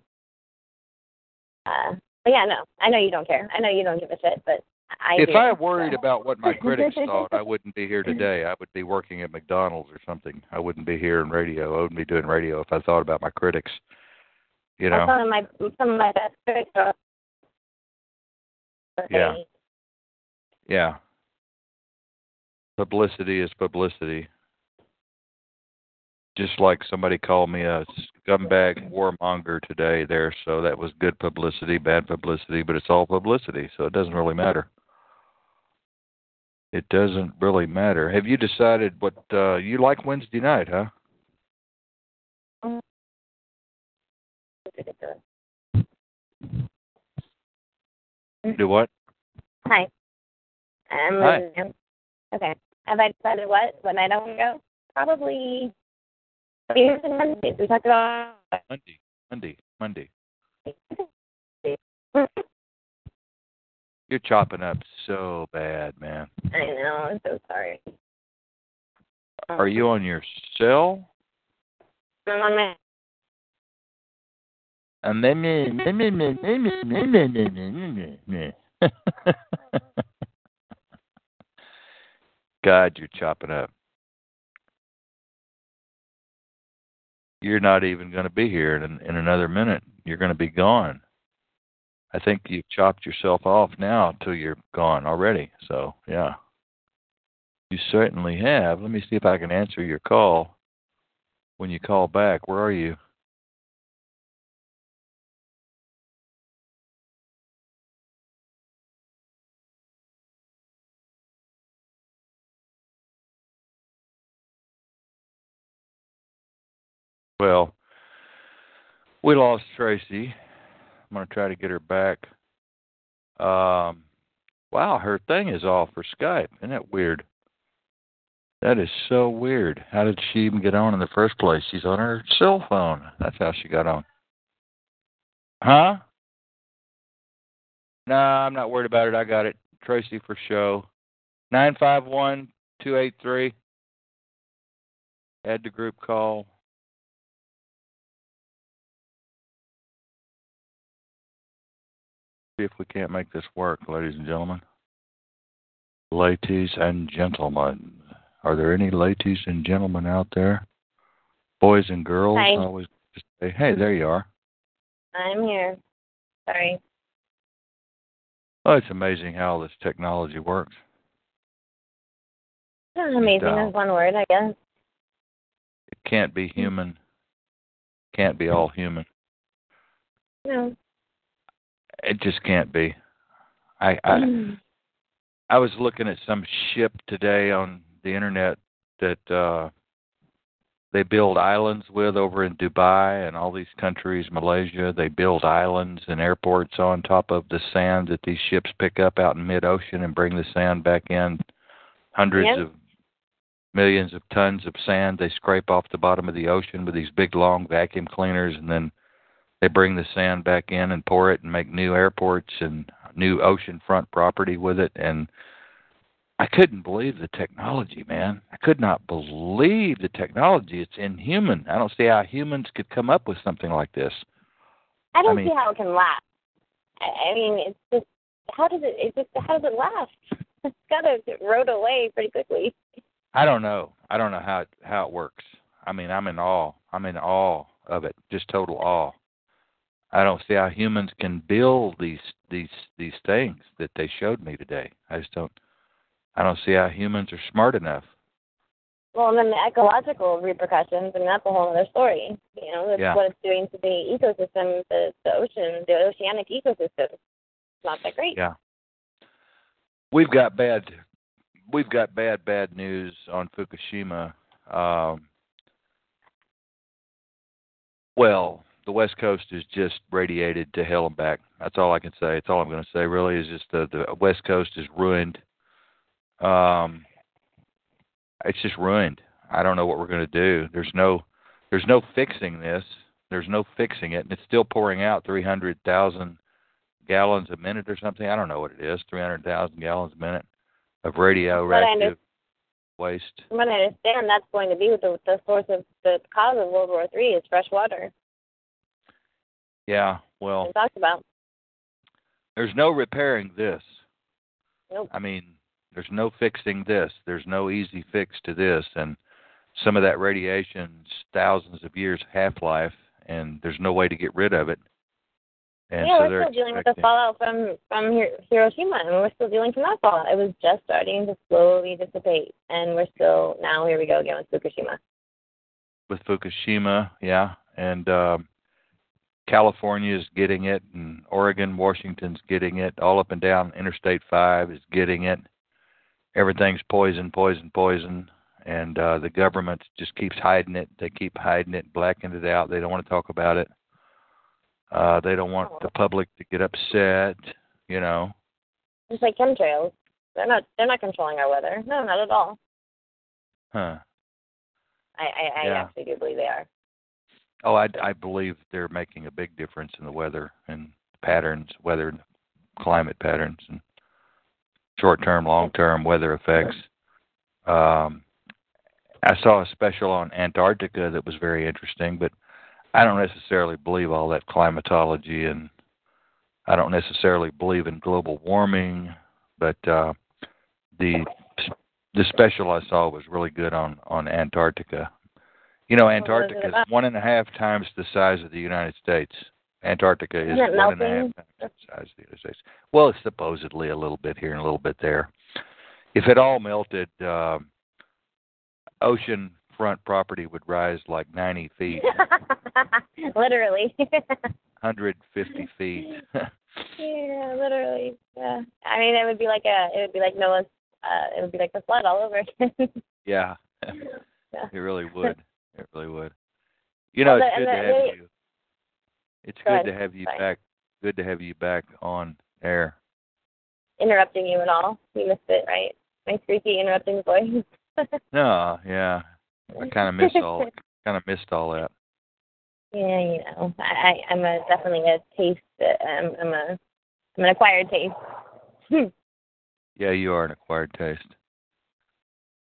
Uh, but yeah, no, I know you don't care. I know you don't give a shit, but I if do. I worried about what my critics *laughs* thought, I wouldn't be here today. I would be working at McDonald's or something. I wouldn't be here in radio. I wouldn't be doing radio if I thought about my critics. You know. some of my some of my best are. Yeah. Yeah. Publicity is publicity. Just like somebody called me a scumbag warmonger today there, so that was good publicity, bad publicity, but it's all publicity, so it doesn't really matter. It doesn't really matter. Have you decided what uh you like Wednesday night, huh? Ridiculous. Do what? Hi. I'm Hi. losing. Okay. Have I decided what? What night I want to go? Probably. Wednesdays. We talked about. Monday. Monday. Monday. You're chopping up so bad, man. I know. I'm so sorry. Are you on your cell? I'm on my. *laughs* God, you're chopping up. You're not even going to be here in in another minute. You're going to be gone. I think you've chopped yourself off now till you're gone already. So yeah, you certainly have. Let me see if I can answer your call when you call back. Where are you? Well, we lost Tracy. I'm going to try to get her back. Um, wow, her thing is off for Skype. Isn't that weird? That is so weird. How did she even get on in the first place? She's on her cell phone. That's how she got on. Huh? No, I'm not worried about it. I got it. Tracy for show. Nine five one two eight three. Add to group call. See if we can't make this work, ladies and gentlemen. Ladies and gentlemen. Are there any ladies and gentlemen out there? Boys and girls? Hi. I always say, hey, there you are. I'm here. Sorry. Oh, it's amazing how this technology works. Amazing Down. is one word, I guess. It can't be human. Can't be all human. No. It just can't be. I I I was looking at some ship today on the internet that uh they build islands with over in Dubai and all these countries, Malaysia, they build islands and airports on top of the sand that these ships pick up out in mid ocean and bring the sand back in. Hundreds Yep. of millions of tons of sand they scrape off the bottom of the ocean with these big long vacuum cleaners and then they bring the sand back in and pour it and make new airports and new oceanfront property with it and I couldn't believe the technology, man. I could not believe the technology. It's inhuman. I don't see how humans could come up with something like this. I don't I mean- see how it can last. I, mean, it's just how does it? It just how does it last? *laughs* It's got to rode away pretty quickly. I don't know. I don't know how it, how it works. I mean, I'm in awe. I'm in awe of it. Just total awe. I don't see how humans can build these these these things that they showed me today. I just don't. I don't see how humans are smart enough. Well, and then the ecological repercussions, and that's a whole other story. You know, that's Yeah. what it's doing to the ecosystem, the, the ocean, the oceanic ecosystem. not that great. Yeah. We've got bad we've got bad bad news on Fukushima. Um well, the West Coast is just radiated to hell and back. That's all I can say. It's all I'm going to say. Really, is just the the West Coast is ruined. Um, it's just ruined. I don't know what we're going to do. There's no there's no fixing this. There's no fixing it, and it's still pouring out 300,000 gallons a minute or something. I don't know what it is. 300,000 gallons a minute of radioactive waste. From what I understand, that's going to be the the source of the cause of World War Three is fresh water. Yeah, well, We talked about. there's no repairing this. Nope. I mean, there's no fixing this. There's no easy fix to this, and some of that radiation's thousands of years half life, and there's no way to get rid of it. And yeah, so we're still dealing with the fallout from from Hir- Hiroshima, and we're still dealing from that fallout. It was just starting to slowly dissipate, and we're still now here we go again with Fukushima. with Fukushima, yeah, and um, California is getting it, and Oregon, Washington's getting it. All up and down Interstate Five is getting it. Everything's poison, poison, poison, and uh, the government just keeps hiding it. They keep hiding it, blacking it out. They don't want to talk about it. Uh, they don't want the public to get upset. You know, Just like chemtrails, they're not they're not controlling our weather. No, not at all. huh? I I, I Yeah. actually do believe they are. Oh, I, I believe they're making a big difference in the weather and patterns, weather, climate patterns, and short-term, long-term weather effects. Um, I saw a special on Antarctica that was very interesting, but I don't necessarily believe all that climatology, and I don't necessarily believe in global warming. But uh, the the special I saw was really good on on Antarctica. You know, Antarctica is one and a half times the size of the United States. Antarctica is one and a half melting? times the size of the United States. Well, it's supposedly a little bit here and a little bit there. If it all melted, um, ocean front property would rise like 90 feet, *laughs* literally. *laughs* 150 feet. *laughs* yeah, literally. Yeah. I mean, it would be like a it would be like Noah's. Uh, it would be like the flood all over again. yeah, Yeah. it really would. It really would. You know, Well, it's good to have the- you. It's Go good to have you Sorry. back. Good to have you back on air. Interrupting you and all. You missed it, right? My squeaky interrupting voice. *laughs* No, yeah, I kind of missed all. *laughs* Kind of missed all that. Yeah, you know, I, I I'm a definitely a taste. I'm I'm a I'm an acquired taste. *laughs* Yeah, you are an acquired taste.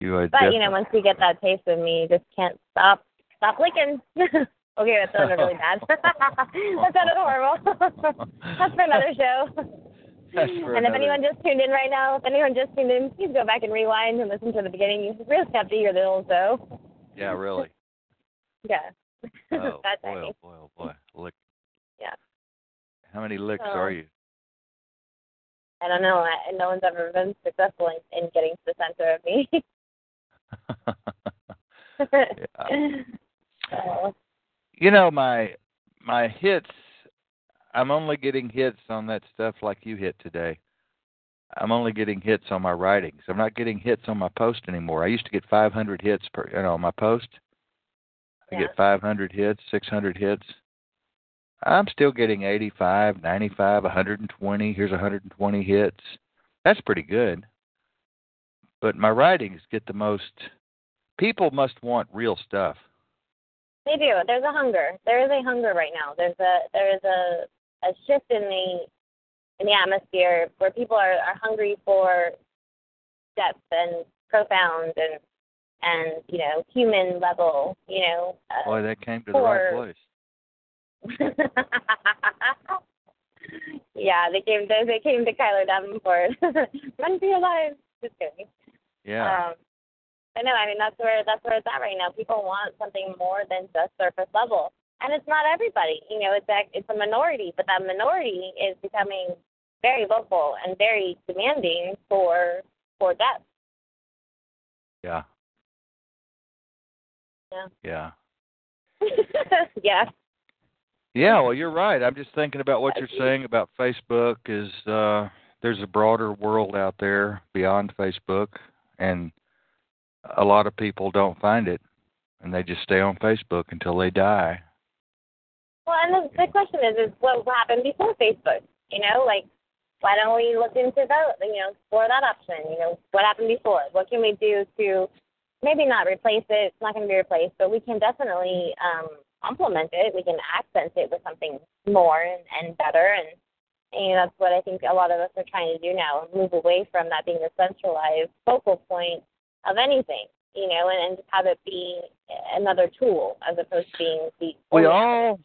You are. But you know, once you get that taste of me, you just can't stop stop licking. *laughs* okay, that sounded really bad. *laughs* that sounded horrible. *laughs* That's for another show. That's for and if anyone just tuned in right now, if anyone just tuned in, please go back and rewind and listen to the beginning. You really have to hear the whole show. Yeah, really. Yeah. Oh That's boy, oh boy, oh boy. Lick. Yeah. How many licks Oh. are you? I don't know. I, no one's ever been successful in, in getting to the center of me. *laughs* you know my my hits. I'm only getting hits on that stuff like you hit today. I'm only getting hits on my writings. I'm not getting hits on my post anymore. I used to get 500 hits per, you know, on my post. I Yeah. get 500 hits, 600 hits. I'm still getting 85, 95, 120. Here's 120 hits. That's pretty good. But my writings get the most. People must want real stuff. They do. There's a hunger. There is a hunger right now. There's a there is a a shift in the in the atmosphere where people are are hungry for depth and profound and and you know human level. You know. Uh, Boy, that came to the right place. *laughs* yeah, they came. They, they came to Kiler Davenport. *laughs* Run for your lives. Just kidding. Yeah. Um, but no, I mean that's where that's where it's at right now. People want something more than just surface level, and it's not everybody. You know, it's a, it's a minority, but that minority is becoming very vocal and very demanding for for depth. yeah. Yeah. Yeah. *laughs* yeah. Yeah, well, you're right. I'm just thinking about what you're saying about Facebook. Is uh, there's a broader world out there beyond Facebook, and a lot of people don't find it, and they just stay on Facebook until they die. Well, and the, the question is, is what happened before Facebook? You know, like why don't we look into that? You know, explore that option. You know, what happened before? What can we do to maybe not replace it? It's not going to be replaced, but we can definitely um, complement it. We can accent it with something more and, and better. And, and you know, that's what I think a lot of us are trying to do now, move away from that being the centralized focal point of anything. You know, and, and just have it be another tool as opposed to being the. We all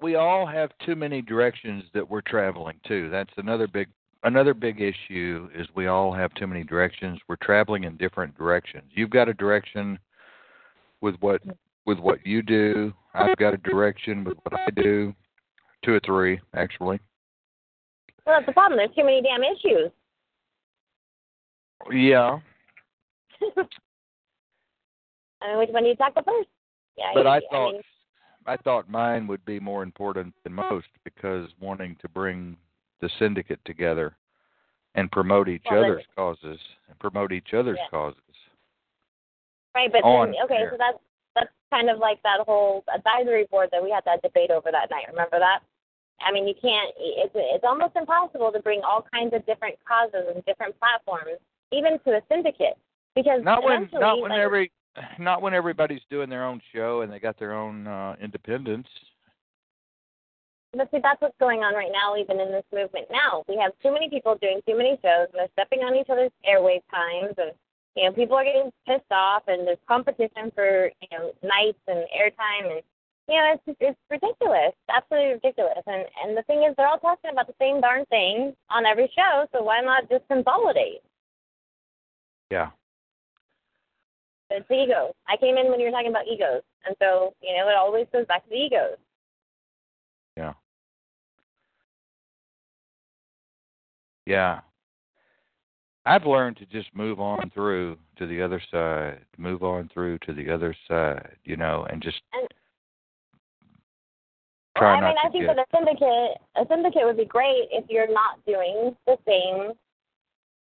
we all have too many directions that we're traveling to. That's another big another big issue is we all have too many directions. We're traveling in different directions. You've got a direction with what with what you do. I've got a direction with what I do. Two or three, actually. Well, that's the problem. There's too many damn issues. Yeah. *laughs* I mean, which one do you tackle first? Yeah. But I, I thought mean, I thought mine would be more important than most because wanting to bring the syndicate together and promote each Well, other's causes and promote each other's Yeah. causes. Right, but then, okay, air. so that's that's kind of like that whole advisory board that we had that debate over that night. Remember that? I mean, you can't. It's it's almost impossible to bring all kinds of different causes and different platforms, even to a syndicate, because Not when not when like, every not when everybody's doing their own show and they got their own uh independence. But see, that's what's going on right now, even in this movement. Now we have too many people doing too many shows, and they're stepping on each other's airwave times, and you know, people are getting pissed off, and there's competition for you know nights and airtime, and you know, it's just, it's ridiculous, absolutely ridiculous. And and the thing is, they're all talking about the same darn thing on every show, so why not just consolidate? Yeah. It's the egos. I came in when you were talking about egos, and so you know, it always goes back to the egos. Yeah. Yeah. I've learned to just move on through to the other side, move on through to the other side, you know, and just And- well, I mean, I think get. that a syndicate, a syndicate would be great if you're not doing the same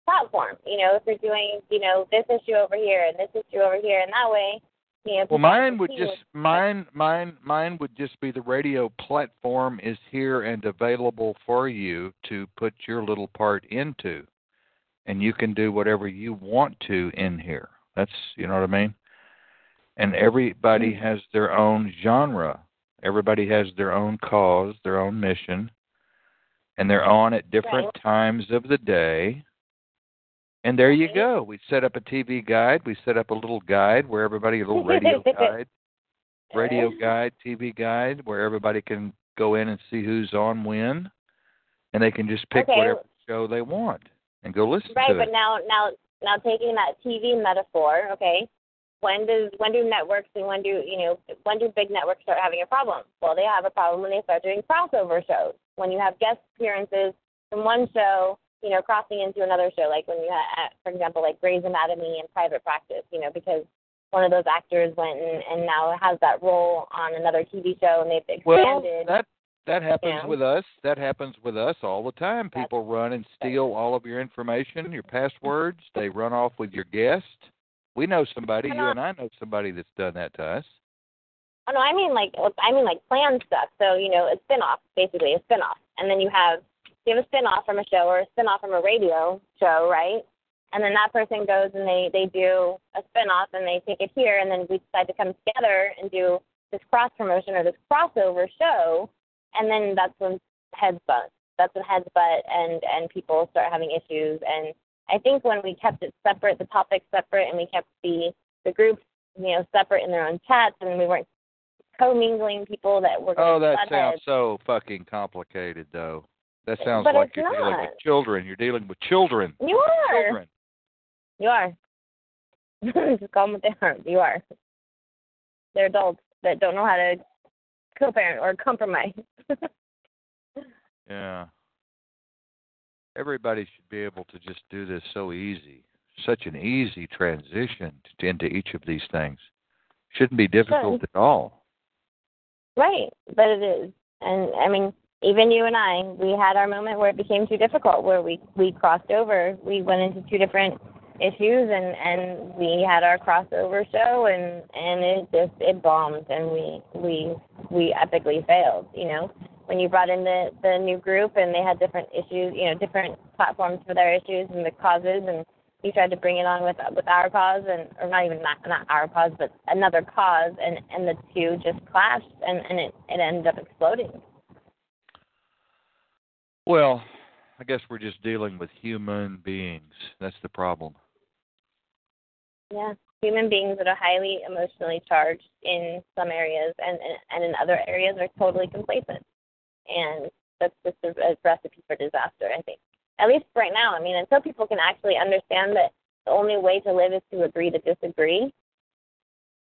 platform. You know, if you're doing, you know, this issue over here and this issue over here, and that way, you know. Well, mine would just mine mine mine would just be the radio platform is here and available for you to put your little part into, and you can do whatever you want to in here. That's you know what I mean. And everybody Mm-hmm. has their own genre. Everybody has their own cause, their own mission, and they're on at different Right. times of the day. And there you go. We set up a TV guide. We set up a little guide where everybody, a little radio *laughs* guide, radio guide, TV guide, where everybody can go in and see who's on when, and they can just pick Okay. whatever show they want and go listen Right, to but now, now, now, taking that TV metaphor, okay. When does when do networks and when do you know when do big networks start having a problem? Well, they have a problem when they start doing crossover shows. When you have guest appearances from one show, you know, crossing into another show, like when you have, for example, like Grey's Anatomy and Private Practice, you know, because one of those actors went and, and now has that role on another TV show and they've expanded. Well, that that happens Yeah. with us. That happens with us all the time. That's- People run and steal all of your information, your passwords. They run off with your guest. We know somebody. You and I know somebody that's done that to us. Oh no, I mean like I mean like planned stuff. So you know, a spin-off, basically a spin-off, and then you have you have a spin-off from a show or a spin-off from a radio show, right? And then that person goes and they they do a spin-off and they take it here, and then we decide to come together and do this cross promotion or this crossover show, and then that's when heads butt. That's when heads butt and and people start having issues. And I think when we kept it separate, the topics separate, and we kept the the groups you know separate in their own chats, and we weren't commingling people that were going Oh, that sounds heads. so fucking complicated, though. That sounds But like you're dealing with children. You're dealing with children. You are. Children. You are. *laughs* Just call them what they are. You are. They're adults that don't know how to co-parent or compromise. *laughs* Yeah. Everybody should be able to just do this so easy. Such an easy transition to, into each of these things. Shouldn't be difficult at all. right, but it is. And I mean, even you and I, we had our moment where it became too difficult, where we we crossed over. We went into two different issues, and and we had our crossover show, and and it just it bombed, and we we we epically failed. You know, when you brought in the the new group, and they had different issues, you know, different platforms for their issues and the causes, and you tried to bring it on with with our cause, and or not even not not our cause, but another cause, and and the two just clashed, and and it it ended up exploding. Well, I guess we're just dealing with human beings. That's the problem. Yeah, human beings that are highly emotionally charged in some areas, and and in other areas are totally complacent, and that's just a, a recipe for disaster. I think, at least right now. I mean, until people can actually understand that the only way to live is to agree to disagree.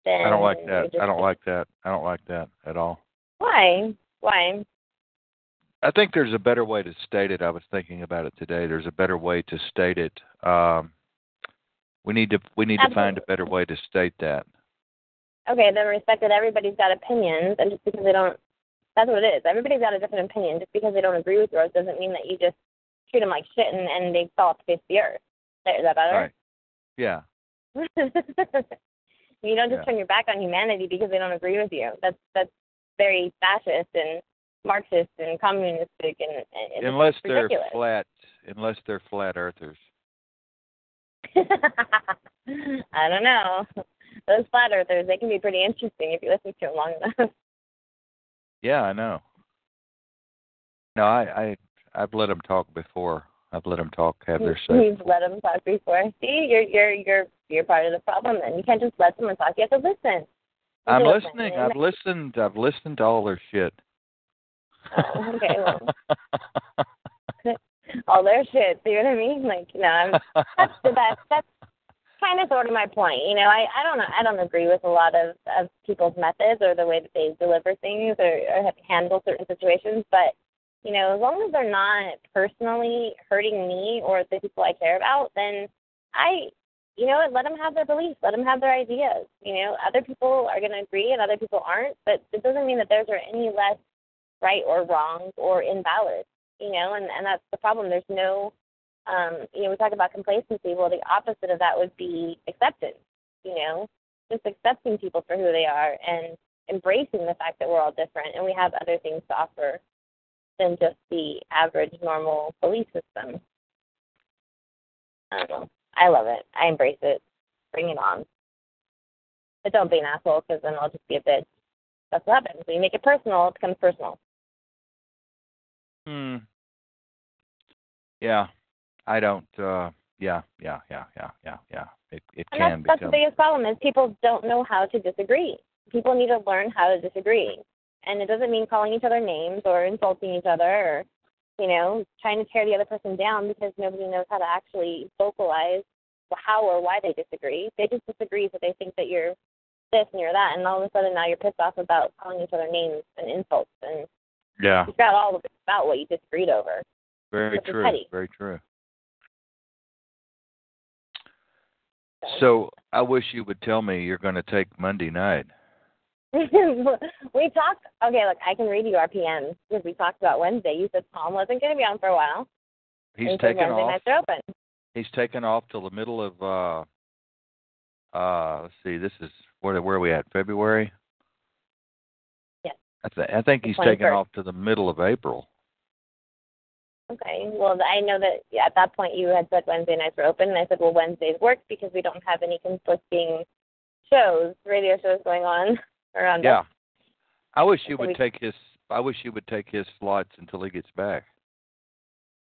Then I don't like that. I don't like that. I don't like that at all. Why? Why? I think there's a better way to state it. I was thinking about it today. There's a better way to state it. Um, we need to we need to find a better way to state that. Okay, then respect that everybody's got opinions, and just because they don't, that's what it is. Everybody's got a different opinion. Just because they don't agree with yours doesn't mean that you just treat them like shit and, and they fall off the face of the earth. Is that better? Right. Yeah. *laughs* you don't just Yeah. turn your back on humanity because they don't agree with you. That's that's very fascist and Marxist and communistic and, and unless they're flat unless they're flat earthers. *laughs* I don't know. Those flat earthers, they can be pretty interesting if you listen to them long enough. Yeah, I know. No, I I I've let them talk before. I've let them talk, have their say. You've let them talk before. See, you're you're you're you're part of the problem. Then you can't just let someone talk. You have to listen. You I'm listen. listening. I've listened. I've listened to all their shit. Oh, okay, well. *laughs* *laughs* all their shit. See what I mean? Like, you know, I'm, that's the best. That's kind of sort of my point. You know, I I don't know. I don't agree with a lot of of people's methods or the way that they deliver things or, or handle certain situations, but you know, as long as they're not personally hurting me or the people I care about, then I, you know, let them have their beliefs, let them have their ideas. You know, other people are going to agree and other people aren't, but it doesn't mean that theirs are any less right or wrong or invalid. You know, and and that's the problem. There's no, um, you know, we talk about complacency. Well, the opposite of that would be acceptance. You know, just accepting people for who they are and embracing the fact that we're all different and we have other things to offer than just the average normal belief system. I don't know. I love it. I embrace it. Bring it on. But don't be an asshole because then I'll just be a bitch. That's what happens. When you make it personal, it becomes personal. Hmm. Yeah. I don't. uh Yeah. Yeah. Yeah. Yeah. Yeah. Yeah. It it And can that's, that's the biggest problem is people don't know how to disagree. People need to learn how to disagree. And it doesn't mean calling each other names or insulting each other or, you know, trying to tear the other person down because nobody knows how to actually vocalize how or why they disagree. They just disagree so they think that you're this and you're that and all of a sudden now you're pissed off about calling each other names and insults and Yeah. you forgot all of it about what you disagreed over. Very true. Very true. So I wish you would tell me you're going to take Monday night. *laughs* we talked. Okay, look, I can read you our PMs because we talked about Wednesday. You said Tom wasn't going to be on for a while. He's and you said taking off. nights are open. He's taken off till the middle of. uh uh Let's see. This is where where are we at? February. Yes. I, th- I think he's taken off to the middle of April. Okay. Well, I know that yeah, at that point you had said Wednesday nights were open, and I said, well, Wednesdays work because we don't have any conflicting shows, radio shows going on *laughs* around Yeah. us. I wish you So would we- take his. I wish you would take his slots until he gets back.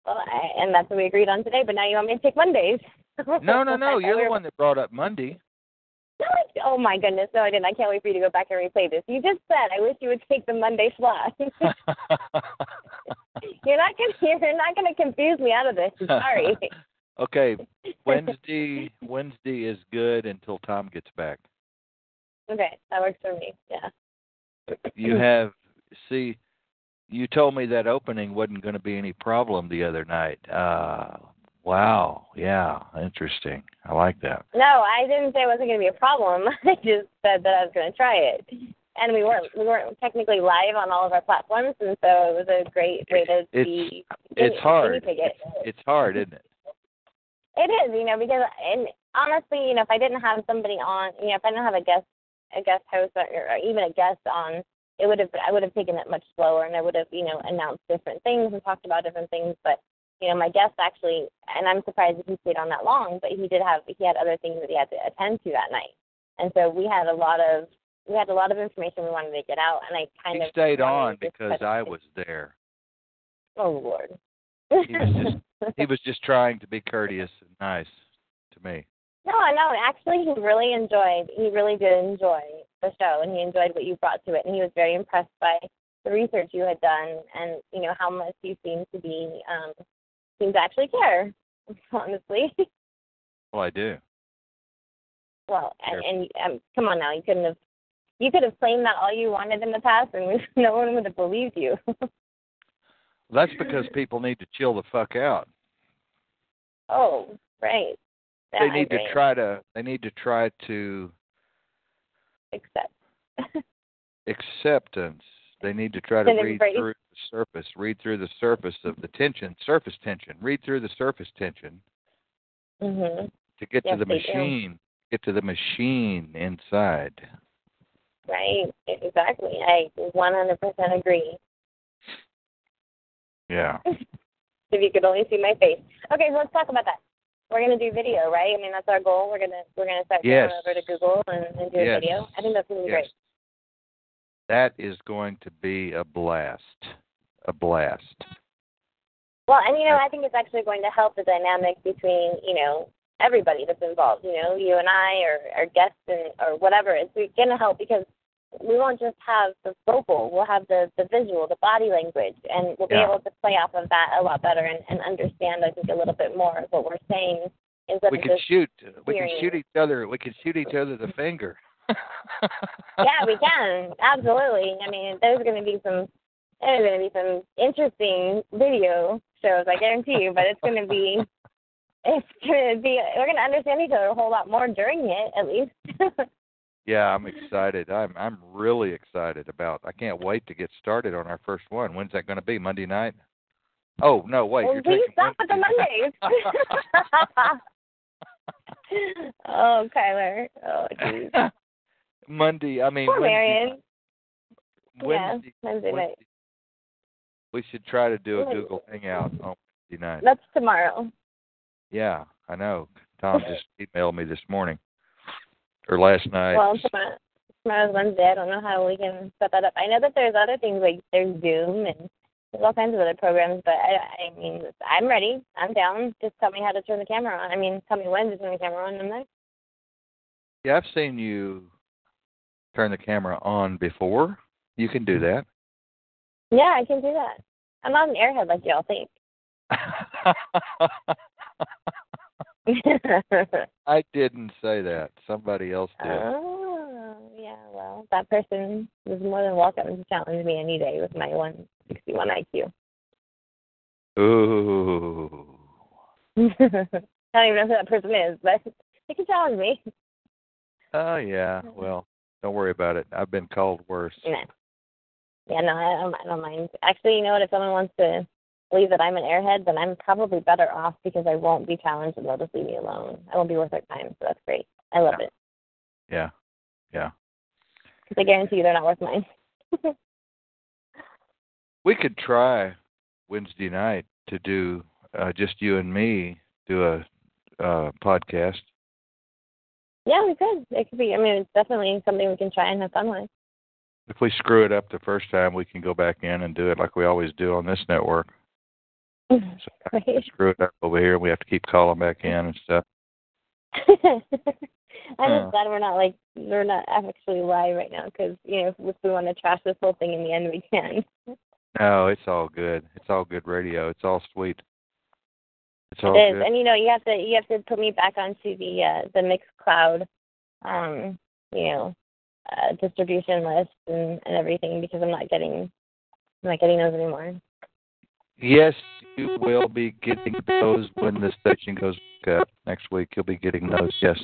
Well, I, and that's what we agreed on today. But now you want me to take Mondays? *laughs* No, no, no. You're the one that brought up Monday. No, I, oh my goodness, no, I didn't. I can't wait for you to go back and replay this. You just said I wish you would take the Monday slot. *laughs* you're not gonna *laughs* you're not gonna confuse me out of this. Sorry. *laughs* okay, *laughs* Wednesday. Wednesday is good until Tom gets back. okay, that works for me. Yeah. You have see. You told me that opening wasn't going to be any problem the other night. Uh, wow. Yeah. Interesting. I like that. No, I didn't say it wasn't going to be a problem. I just said that I was going to try it. And we weren't we weren't technically live on all of our platforms, and so it was a great way to It's- be. It's hard. pig. It's hard, isn't it? It is, you know, because and honestly, you know, if I didn't have somebody on, you know, if I didn't have a guest a guest host or, or even a guest on, it would have I would have taken it much slower and I would have, you know, announced different things and talked about different things. But you know, my guest actually, and I'm surprised that he stayed on that long, but he did have he had other things that he had to attend to that night, and so we had a lot of we had a lot of information we wanted to get out, and I kind He of stayed on because I was there. Oh Lord. He was just *laughs* he was just trying to be courteous and nice to me. No, no, actually he really enjoyed he really did enjoy the show and he enjoyed what you brought to it and he was very impressed by the research you had done and, you know, how much you seem to be um seem to actually care, *laughs* honestly. Well, I do. well and, and um come on now, you couldn't have you could have claimed that all you wanted in the past and *laughs* no one would have believed you. *laughs* That's because people need to chill the fuck out. oh, right. They need to try to they need to try to accept. *laughs* acceptance. They need to try to read embrace. through the surface, read through the surface of the tension, surface tension, read through the surface tension mhm. to get Yes, to the they do. machine, get to the machine inside. Right. Exactly. I 100% agree. Yeah. *laughs* if you could only see my face. Okay, so let's talk about that. We're gonna do video, right? I mean, that's our goal. We're gonna we're gonna start Yes. going over to Google and, and do a video. I think that's gonna be Yes. great. That is going to be a blast. A blast. Well, and you know, I think it's actually going to help the dynamic between you know everybody that's involved. You know, you and I, or our guests, and or whatever. It's gonna help because we won't just have the vocal. We'll have the the visual, the body language, and we'll be able to play off of that a lot better and, and understand. I think a little bit more of what we're saying instead We can shoot. We can shoot each other. We can shoot each other the finger. *laughs* yeah, we can absolutely. I mean, there's going to be some there's going to be some interesting video shows, I guarantee you. But it's going to be it's going to be we're going to understand each other a whole lot more during it, at least. *laughs* Yeah, I'm excited. I'm I'm really excited about. I can't wait to get started on our first one. When's that going to be? Monday night? Oh no, wait. well, taking stop with the Mondays. *laughs* oh, Kiler. Oh, jeez. *laughs* Monday. I mean Poor Wednesday. Marion. Wednesday. Yeah, Wednesday night. We should try to do a Wednesday. Google Hangout on Wednesday night. That's tomorrow. Yeah, I know. Tom just emailed me this morning or last night. Well, tomorrow, tomorrow's Wednesday. I don't know how we can set that up. I know that there's other things like there's Zoom and there's all kinds of other programs, but I, I mean, I'm ready. I'm down. Just tell me how to turn the camera on. I mean, tell me when to turn the camera on. I'm there. yeah, I've seen you turn the camera on before. You can do that. Yeah, I can do that. I'm not an airhead like y'all think. *laughs* *laughs* I didn't say that. Somebody else did. oh, yeah. Well, that person was more than welcome to challenge me any day with my 161 IQ. Ooh. *laughs* I don't even know who that person is, but they can challenge me. Oh yeah. Well, don't worry about it. I've been called worse. No. Yeah, no, I don't, I don't mind. Actually, you know what? If someone wants to believe that I'm an airhead, then I'm probably better off because I won't be challenged and they'll just leave me alone. I won't be worth their time, so that's great. I love Yeah. it Yeah. Yeah. because I guarantee you they're not worth mine. *laughs* We could try Wednesday night to do uh, just you and me do a uh, podcast. yeah, we could. It could be. I mean, it's definitely something we can try and have fun with. If we screw it up the first time, we can go back in and do it like we always do on this network. So Right. screw it up over here. We have to keep calling back in and stuff. *laughs* I'm just glad we're not like we're not actually live right now because you know if, if we want to trash this whole thing in the end we can. No, it's all good. It's all good radio. It's all sweet. It's all It is, good. and you know, you have to you have to put me back onto the uh, the mixed cloud, um, you know, uh, distribution list and, and everything because I'm not getting I'm not getting those anymore. Yes, you will be getting those when the station goes back up next week. You'll be getting those. Yes.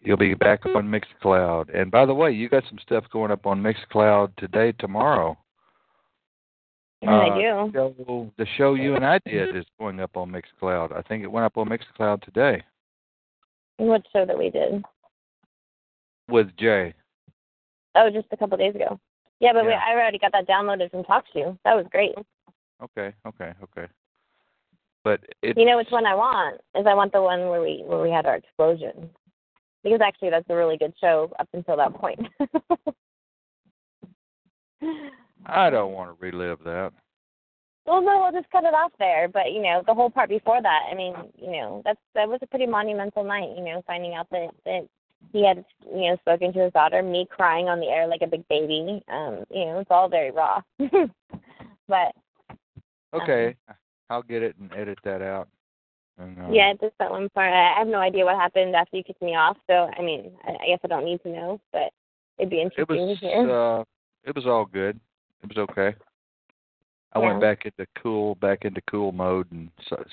You'll be back on Mixcloud. And by the way, you got some stuff going up on Mixcloud today, tomorrow. And I Uh, do. The show, the show you and I did is going up on Mixcloud. I think it went up on Mixcloud today What show that we did? with Jay. Oh, just a couple days ago. Yeah, but We, I already got that downloaded from Talk to You. That was great. Okay, okay, okay. But it, You know which one I want? Is I want the one where we where we had our explosion. Because actually, that's a really good show up until that point. *laughs* I don't want to relive that. Well, no, we'll just cut it off there. But you know, the whole part before that, I mean, you know, that's that was a pretty monumental night. You know, finding out that that he had, you know, spoken to his daughter, me crying on the air like a big baby. Um, you know, it's all very raw. *laughs* but Okay, I'll get it and edit that out. And, uh, yeah, just that one part. I have no idea what happened after you kicked me off. So I mean, I, I guess I don't need to know, but it'd be interesting It was to hear. uh, it was all good. It was okay. I went back into cool, back into cool mode, and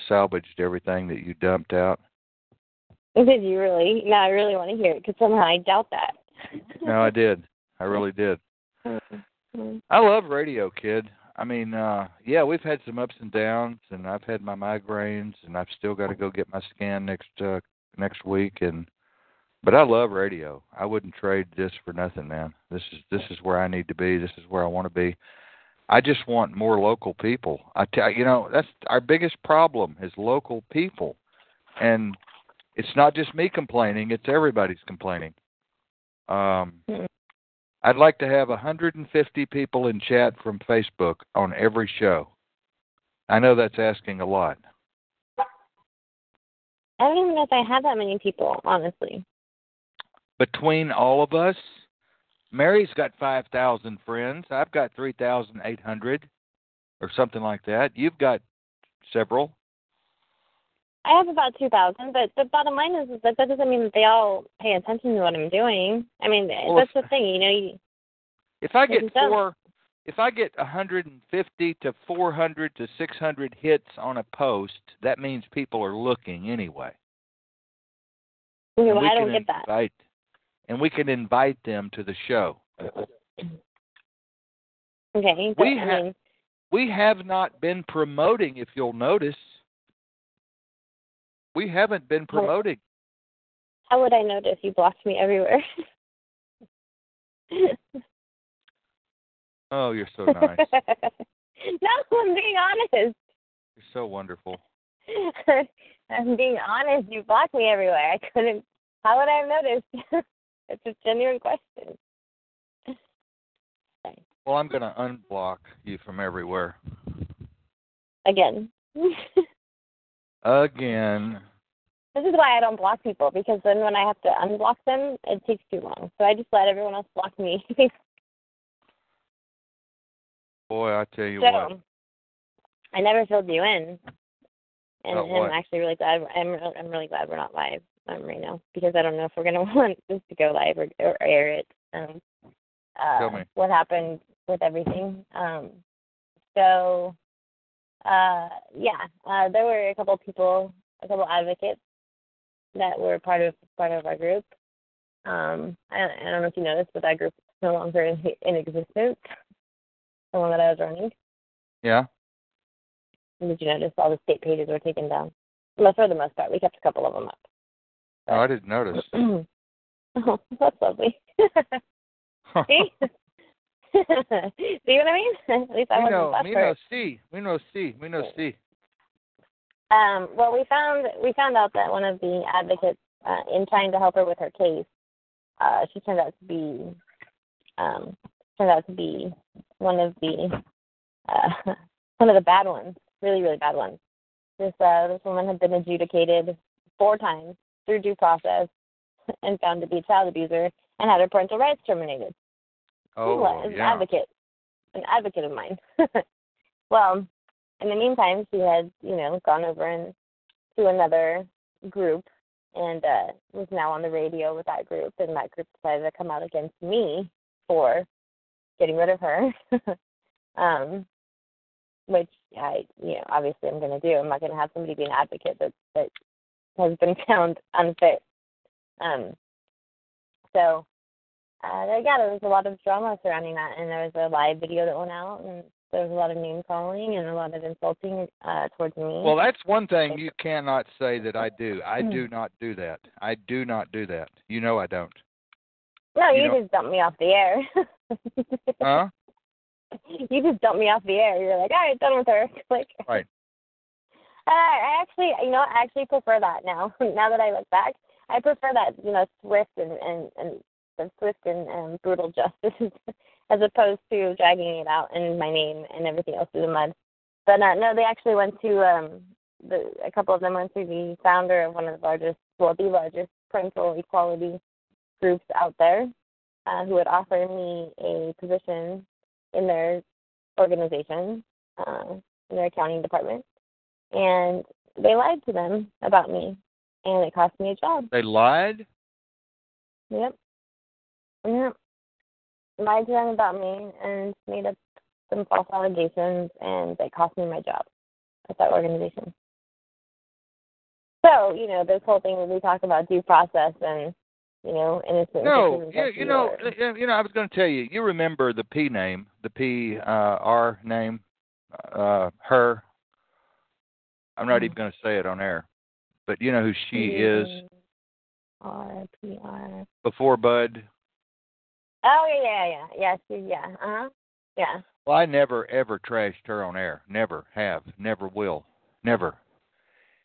salvaged everything that you dumped out. *laughs* Did you really? No, I really want to hear it because somehow I doubt that. No, I did. I *laughs* really did. *laughs* I love radio, kid. I mean, uh yeah, we've had some ups and downs and I've had my migraines and I've still got to go get my scan next uh next week and but I love radio. I wouldn't trade this for nothing, man. This is this is where I need to be. This is where I want to be. I just want more local people. I tell you know, that's our biggest problem is local people. And it's not just me complaining, it's everybody's complaining. Um Mhm. I'd like to have 150 people in chat from Facebook on every show. I know that's asking a lot. I don't even know if I have that many people, honestly. Between all of us, Mary's got 5,000 friends. I've got 3,800 or something like that. You've got several. I have about two thousand, but the bottom line is, is that that doesn't mean that they all pay attention to what I'm doing. I mean, Well, that's if- the thing, you know. You, If I get four if I get 150 to 400 to 600 hits on a post, that means people are looking anyway. Well, we I don't get that. invite, And we can invite them to the show. Okay, We I mean, We have not been promoting, if you'll notice. We haven't been promoting. how would I notice you blocked me everywhere? *laughs* Oh, you're so nice. *laughs* no, I'm being honest. You're so wonderful. *laughs* I'm being honest. You blocked me everywhere. I couldn't. How would I have noticed? it's a genuine question. Well, I'm going to unblock you from everywhere. Again. Again. This is why I don't block people because then when I have to unblock them, it takes too long. So I just let everyone else block me. *laughs* Boy, I tell you so what. I never filled you in, and, About? I'm actually really glad. I'm I'm really glad we're not live um, right now because I don't know if we're gonna *laughs* want this to go live or, or air it. Um, uh, Tell me. what happened with everything. Um, so uh, yeah, uh, there were a couple people, a couple advocates that were part of part of our group. Um, I, I don't know if you noticed, but that group is no longer in, in existence. The one that I was running. Yeah. Did you notice all the state pages were taken down? Well, for the most part, we kept a couple of them up. Oh, I didn't notice. *clears throat* oh, that's lovely. *laughs* *laughs* See? *laughs* See what I mean? *laughs* At least I we wasn't know, we know C. we know C. we know see. Um, well, we found we found out that one of the advocates, uh, in trying to help her with her case, uh, she turned out to be um, turned out to be one of the uh, *laughs* one of the bad ones, really really bad ones. This uh, this woman had been adjudicated four times through due process and found to be a child abuser and had her parental rights terminated. Oh, was an advocate, an advocate of mine. *laughs* well, in the meantime, she had, you know, gone over and to another group and uh, was now on the radio with that group, and that group decided to come out against me for getting rid of her. *laughs* um, which I, you know, obviously I'm going to do. I'm not going to have somebody be an advocate that that has been *laughs* found unfit. Um, So, uh, yeah, there was a lot of drama surrounding that, and there was a live video that went out, and there was a lot of name calling and a lot of insulting uh, towards me. Well, that's one thing you cannot say that I do. I Hmm. do not do that. I do not do that. You know I don't. no, you you, know- just dumped me off the air. *laughs* Huh? you just dumped me off the air. You're like, all right, done with her. *laughs* Like, Right. I, *laughs* I actually, you know, I actually prefer that now. now that I look back, I prefer that, you know, swift and and and the swift and um, brutal justice, *laughs* as opposed to dragging it out and my name and everything else through the mud. But uh, no, they actually went to um the a couple of them went to the founder of one of the largest, well, the largest parental equality groups out there, uh, who had offered me a position in their organization, uh, in their accounting department, and they lied to them about me, and it cost me a job. They lied? Yep. Yep. Lied to them about me and made up some false allegations, and they cost me my job at that organization. So, you know, this whole thing that we talk about due process and, you know, innocent. No, you, you know, guilty you know. I was going to tell you. You remember the P name, the P uh, R name, uh, her. I'm not Mhm. even going to say it on air, but you know who she is R P R. before Bud. Oh yeah, yeah, yeah, yeah. She, yeah. Uh huh. Yeah. Well, I never ever trashed her on air. Never have. Never will. Never.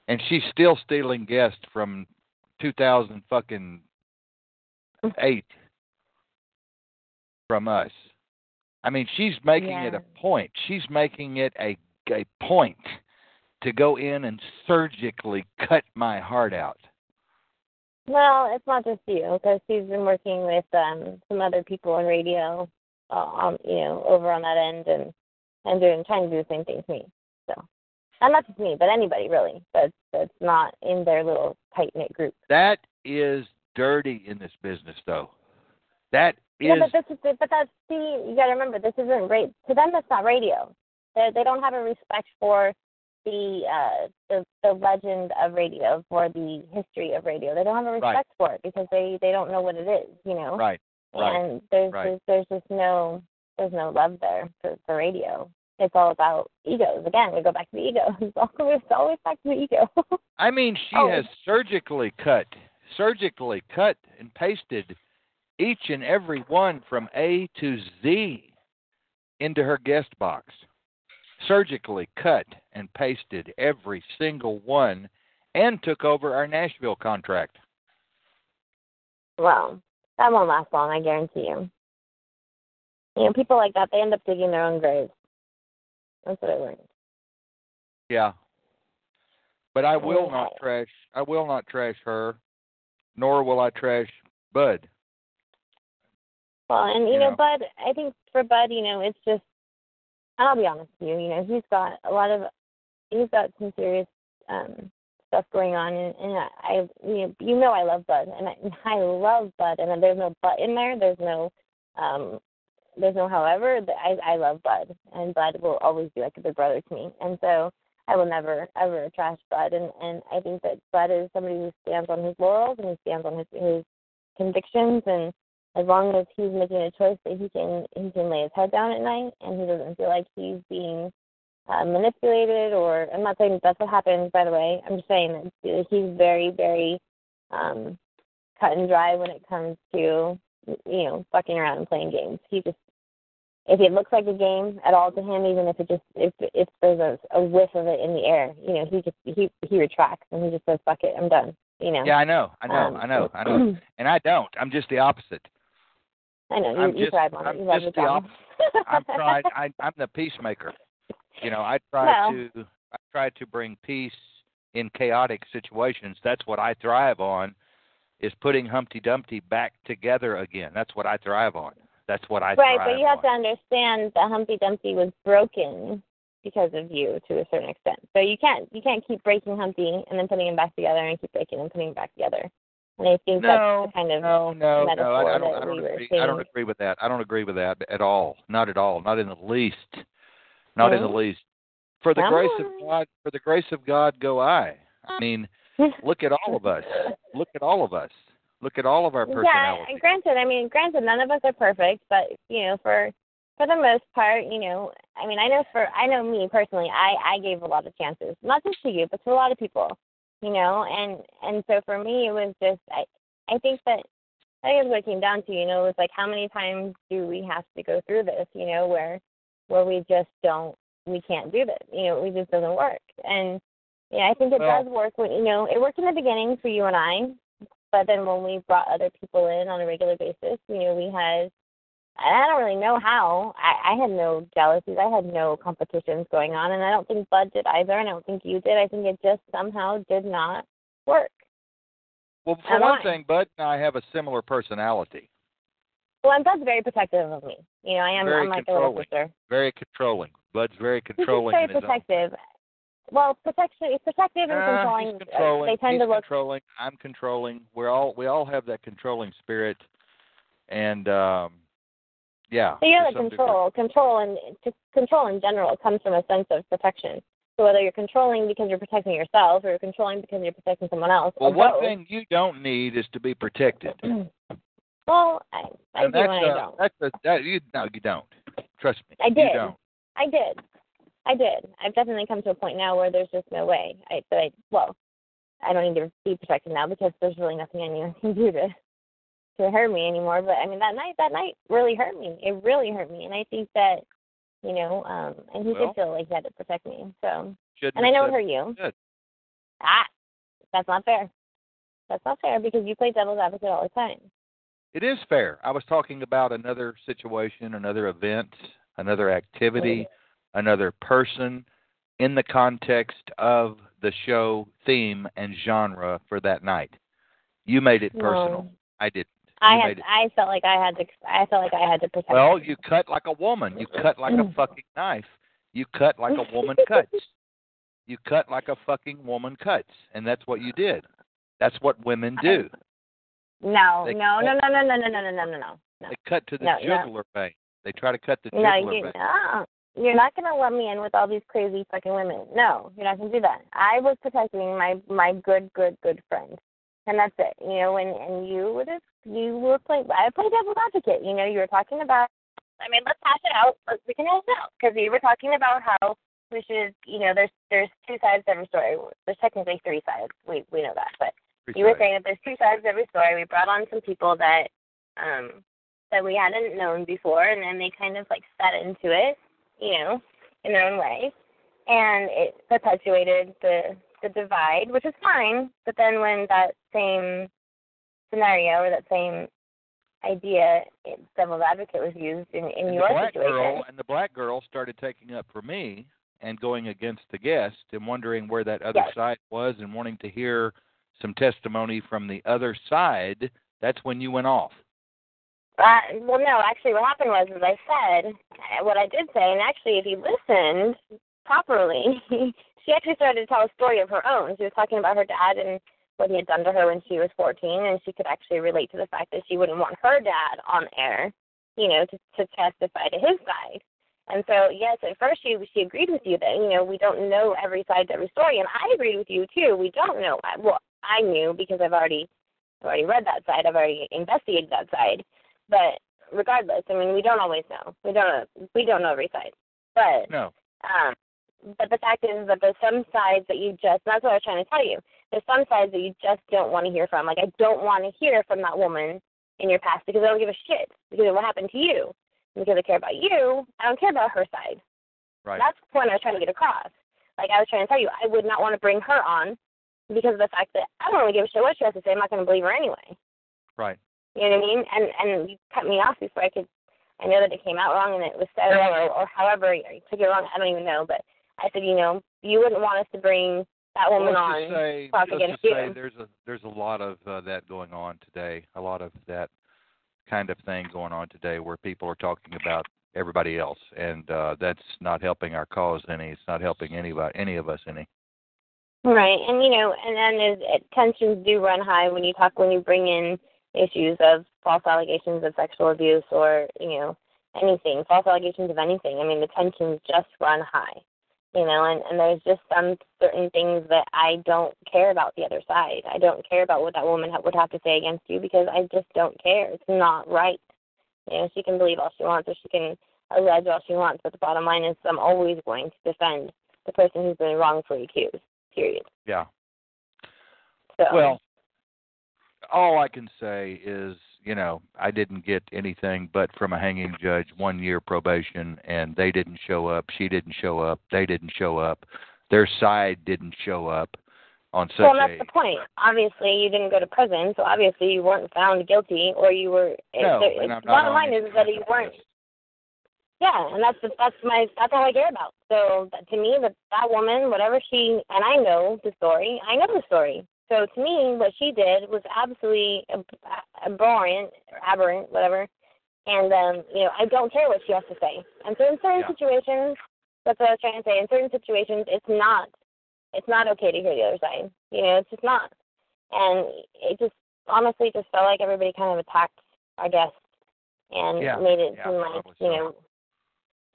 And she's still stealing guests from 2000 fucking eight from us. I mean, she's making it a point. She's making it a a point to go in and surgically cut my heart out. Well, it's not just you because she's been working with um some other people in radio, uh, on you know over on that end and and doing trying to do the same thing to me. So, and not just me, but anybody really that's that's not in their little tight knit group. That is dirty in this business, though. That is Yeah, but this is but that's see you got to remember this isn't right to them. That's not radio. They they don't have a respect for the uh the the legend of radio for the history of radio. They don't have a Right. respect for it because they they don't know what it is. You know. right. Right. and there's right. just, there's just no there's no love there for, for radio. It's all about egos. Again, we go back to the ego. *laughs* It's always it's always back to the ego. *laughs* I mean, she Oh. has surgically cut, surgically cut and pasted each and every one from A to Z into her guest box. Surgically cut and pasted every single one and took over our Nashville contract. well, that won't last long, I guarantee you. You know, people like that they end up digging their own graves. That's what I learned. Yeah. But I will not trash I will not trash her, nor will I trash Bud. Well, and you, You know, know. Bud, I think for Bud, you know, it's just. I'll be honest with you. You know, he's got a lot of, he's got some serious um stuff going on, and, and I, I, you know, I love Bud, and I, *laughs* I love Bud, and there's no but in there. There's no, um, there's no however. I, I love Bud, and Bud will always be like a big brother to me, and so I will never ever trash Bud, and and I think that Bud is somebody who stands on his laurels and he stands on his his convictions and as long as he's making a choice that he can he can lay his head down at night and he doesn't feel like he's being uh, manipulated or I'm not saying that that's what happens by the way I'm just saying that he's very very um cut and dry when it comes to you know fucking around and playing games he just if it looks like a game at all to him even if it just if if there's a, a whiff of it in the air you know he just he he retracts and he just says fuck it I'm done you know Yeah, I know. I know. Um, I know. I know. *clears throat* And I don't. I'm just the opposite. I know you, I'm you just- thrive on I'm it. You love the job. I'm tried *laughs* I I'm the peacemaker. You know, I try Well. to I try to bring peace in chaotic situations. That's what I thrive on is putting Humpty Dumpty back together again. That's what I thrive on. That's what I right, but you have to understand that Humpty Dumpty was broken because of you to a certain extent. So you can't you can't keep breaking Humpty and then putting him back together and keep breaking and putting him back together. And I think No, that's the kind of No, no, no. I, I don't. I don't we agree. I don't agree with that. I don't agree with that at all. Not at all. Not in the least. Not in the least. For the grace of. God, for the grace of God, go I. I mean, *laughs* look at all of us. Look at all of us. Look at all of our Yeah, personalities. and granted, I mean, granted, none of us are perfect, but you know, for for the most part, you know, I mean, I know for I know me personally, I I gave a lot of chances, not just to you, but to a lot of people, you know, and and so for me, it was just I I think that I think it's what it came down to, you know, was like how many times do we have to go through this, you know, where where we just don't we can't do this, you know, it just doesn't work, and yeah, I think it Well- does work when you know it worked in the beginning for you and I, but then when we brought other people in on a regular basis, you know, we had I don't really know how. I, I had no jealousies. I had no competitions going on, and I don't think Bud did either, and I don't think you did. I think it just somehow did not work. Well, for one I? thing, Bud and I have a similar personality. Well, and Bud's very protective of me. You know, I am. Very I'm like a little sister. Very controlling. Bud's very controlling. He's very in his own protective. Well, protection, protective and Uh, controlling. he's controlling. They tend he's to look. controlling. I'm controlling. We're all we all have that controlling spirit, and um, yeah. So you're to the some degree. control. Control and just control in general comes from a sense of protection. So whether you're controlling because you're protecting yourself, or you're controlling because you're protecting someone else, Well, one both. thing you don't need is to be protected. *clears throat* well, I, I and do and I a, don't. that's a, that you no you don't. Trust me. I You did. don't. I did. I did. I've definitely come to a point now where there's just no way. I, that I well, I don't need to be protected now because there's really nothing anyone can *laughs* do to to hurt me anymore. But I mean, that night, that night really hurt me. It really hurt me, and I think that you know, um, and he Well- did feel like he had to protect me. So, and I know it hurt you. Good. Ah, that's not fair. That's not fair because you play devil's advocate all the time. It is fair. I was talking about another situation, another event, another activity, another person in the context of the show theme and genre for that night. You made it personal. No. I didn't. I had. I felt like I had to. I felt like I had to protect. Well, you cut like a woman. You cut like a mm. fucking knife. You cut like a woman cuts. *laughs* You cut like a fucking woman cuts, and that's what you did. That's what women do. They- no, no, no, no, no, no, no, no, no, no, no. No. They cut to the No, no. vein. They try to cut the No, jugular you, vein. no, you're not gonna let me in with all these crazy fucking women. No, you're not gonna do that. I was protecting my my good, good, good friend, and that's it. You know, and and you were just you were playing. I played devil's advocate. You know, you were talking about. I mean, let's hash it out. Let's, we can hash it out because you were talking about how we should. You know, there's there's two sides to every story. There's technically three sides. We we know that, but you were saying that there's two sides to every story. We brought on some people that um that we hadn't known before and then they kind of like set into it, you know, in their own way. And it perpetuated the the divide, which is fine. But then when that same scenario or that same idea, it, devil's advocate was used in, in and your the black situation. girl and the black girl started taking up for me and going against the guest and wondering where that other Yes. side was and wanting to hear some testimony from the other side. That's when you went off. Uh, well, no, actually, what happened was, as I said, what I did say, and actually, if you listened properly, *laughs* she actually started to tell a story of her own. She was talking about her dad and what he had done to her when she was 14, and she could actually relate to the fact that she wouldn't want her dad on air, you know, to, to testify to his side. And so, yes, at first she she agreed with you that you know we don't know every side to every story, and I agreed with you too. We don't know. Well, I knew because I've already I've already read that side. I've already investigated that side. But regardless, I mean, we don't always know. We don't know. We don't know every side. But No. um, but the fact is that there's some sides that you just. That's what I was trying to tell you. There's some sides that you just don't want to hear from. Like I don't want to hear from that woman in your past because I don't give a shit because of what happened to you. And because I care about you, I don't care about her side. Right. That's the point I was trying to get across. Like I was trying to tell you, I would not want to bring her on because of the fact that I don't really give a shit what she has to say. I'm not going to believe her anyway. right. You know what I mean? And and you cut me off before I could. I know that it came out wrong and it was said wrong, or, or however you took it wrong. I don't even know. But I said, you know, you wouldn't want us to bring that woman let's on. just say, talk let's against just say you. there's a there's a lot of uh, that going on today. A lot of that kind of thing going on today, where people are talking about everybody else, and uh, that's not helping our cause any. It's not helping anybody, any of us any. Right, and you know, and then there's, tensions do run high when you talk when you bring in issues of false allegations of sexual abuse or you know anything, false allegations of anything. I mean, the tensions just run high. You know, and, and there's just some certain things that I don't care about the other side. I don't care about what that woman ha- would have to say against you because I just don't care. It's not right. You know, she can believe all she wants or she can allege all she wants, but the bottom line is I'm always going to defend the person who's been wrongfully accused. Period. Yeah. So Well, all I can say is, you know, I didn't get anything but from a hanging judge one year probation, and they didn't show up. She didn't show up. They didn't show up. Their side didn't show up on such well, that's a the point. Obviously, you didn't go to prison, so obviously you weren't found guilty, or you were. Eh, no. it, and I'm the not bottom line is that you weren't. Yeah, and that's that's my that's all I care about. So to me, that that woman, whatever she and I know the story, I know the story. So to me, what she did was absolutely abhorrent, or aberrant, whatever. And um, you know, I don't care what she has to say. And so in certain Yeah. situations, that's what I was trying to say. In certain situations, it's not, it's not okay to hear the other side. You know, it's just not. And it just honestly just felt like everybody kind of attacked our guest and Yeah, made it yeah, seem like you so. know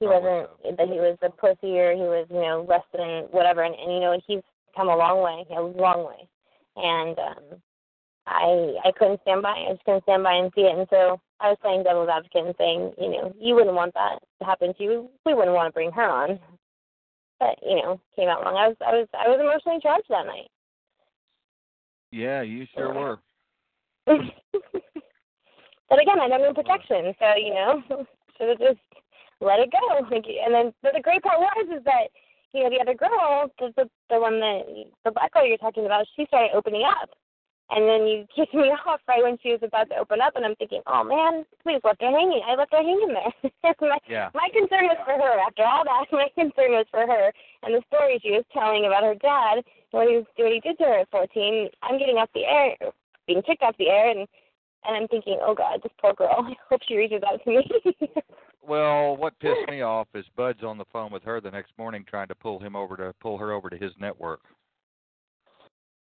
he Probably wasn't that he was a pussy or he was you know less than whatever and, and you know he's come a long way a long way and um i i couldn't stand by i just couldn't stand by and see it. And so i was playing devil's advocate and saying you know you wouldn't want that to happen to you. We wouldn't want to bring her on. But you know came out wrong. I was i was i was emotionally charged that night. Yeah, you sure were. *laughs* but again, I don't need protection, so you know, *laughs* should have just let it go. And then, but the great part was is that you know the other girl, the the, the one that the black girl you're talking about, she started opening up, and then you *laughs* kicked me off right when she was about to open up, and I'm thinking, oh man, please left her hanging. I left her hanging there. *laughs* my, Yeah. my concern was for her. After all that, *laughs* my concern was for her and the story she was telling about her dad, what he was, what he did to her at 14. I'm getting off the air, being kicked off the air, and and I'm thinking, oh God, this poor girl. I hope she reaches out to me. Well, what *laughs* pissed me off is Bud's on the phone with her the next morning trying to pull him over to pull her over to his network.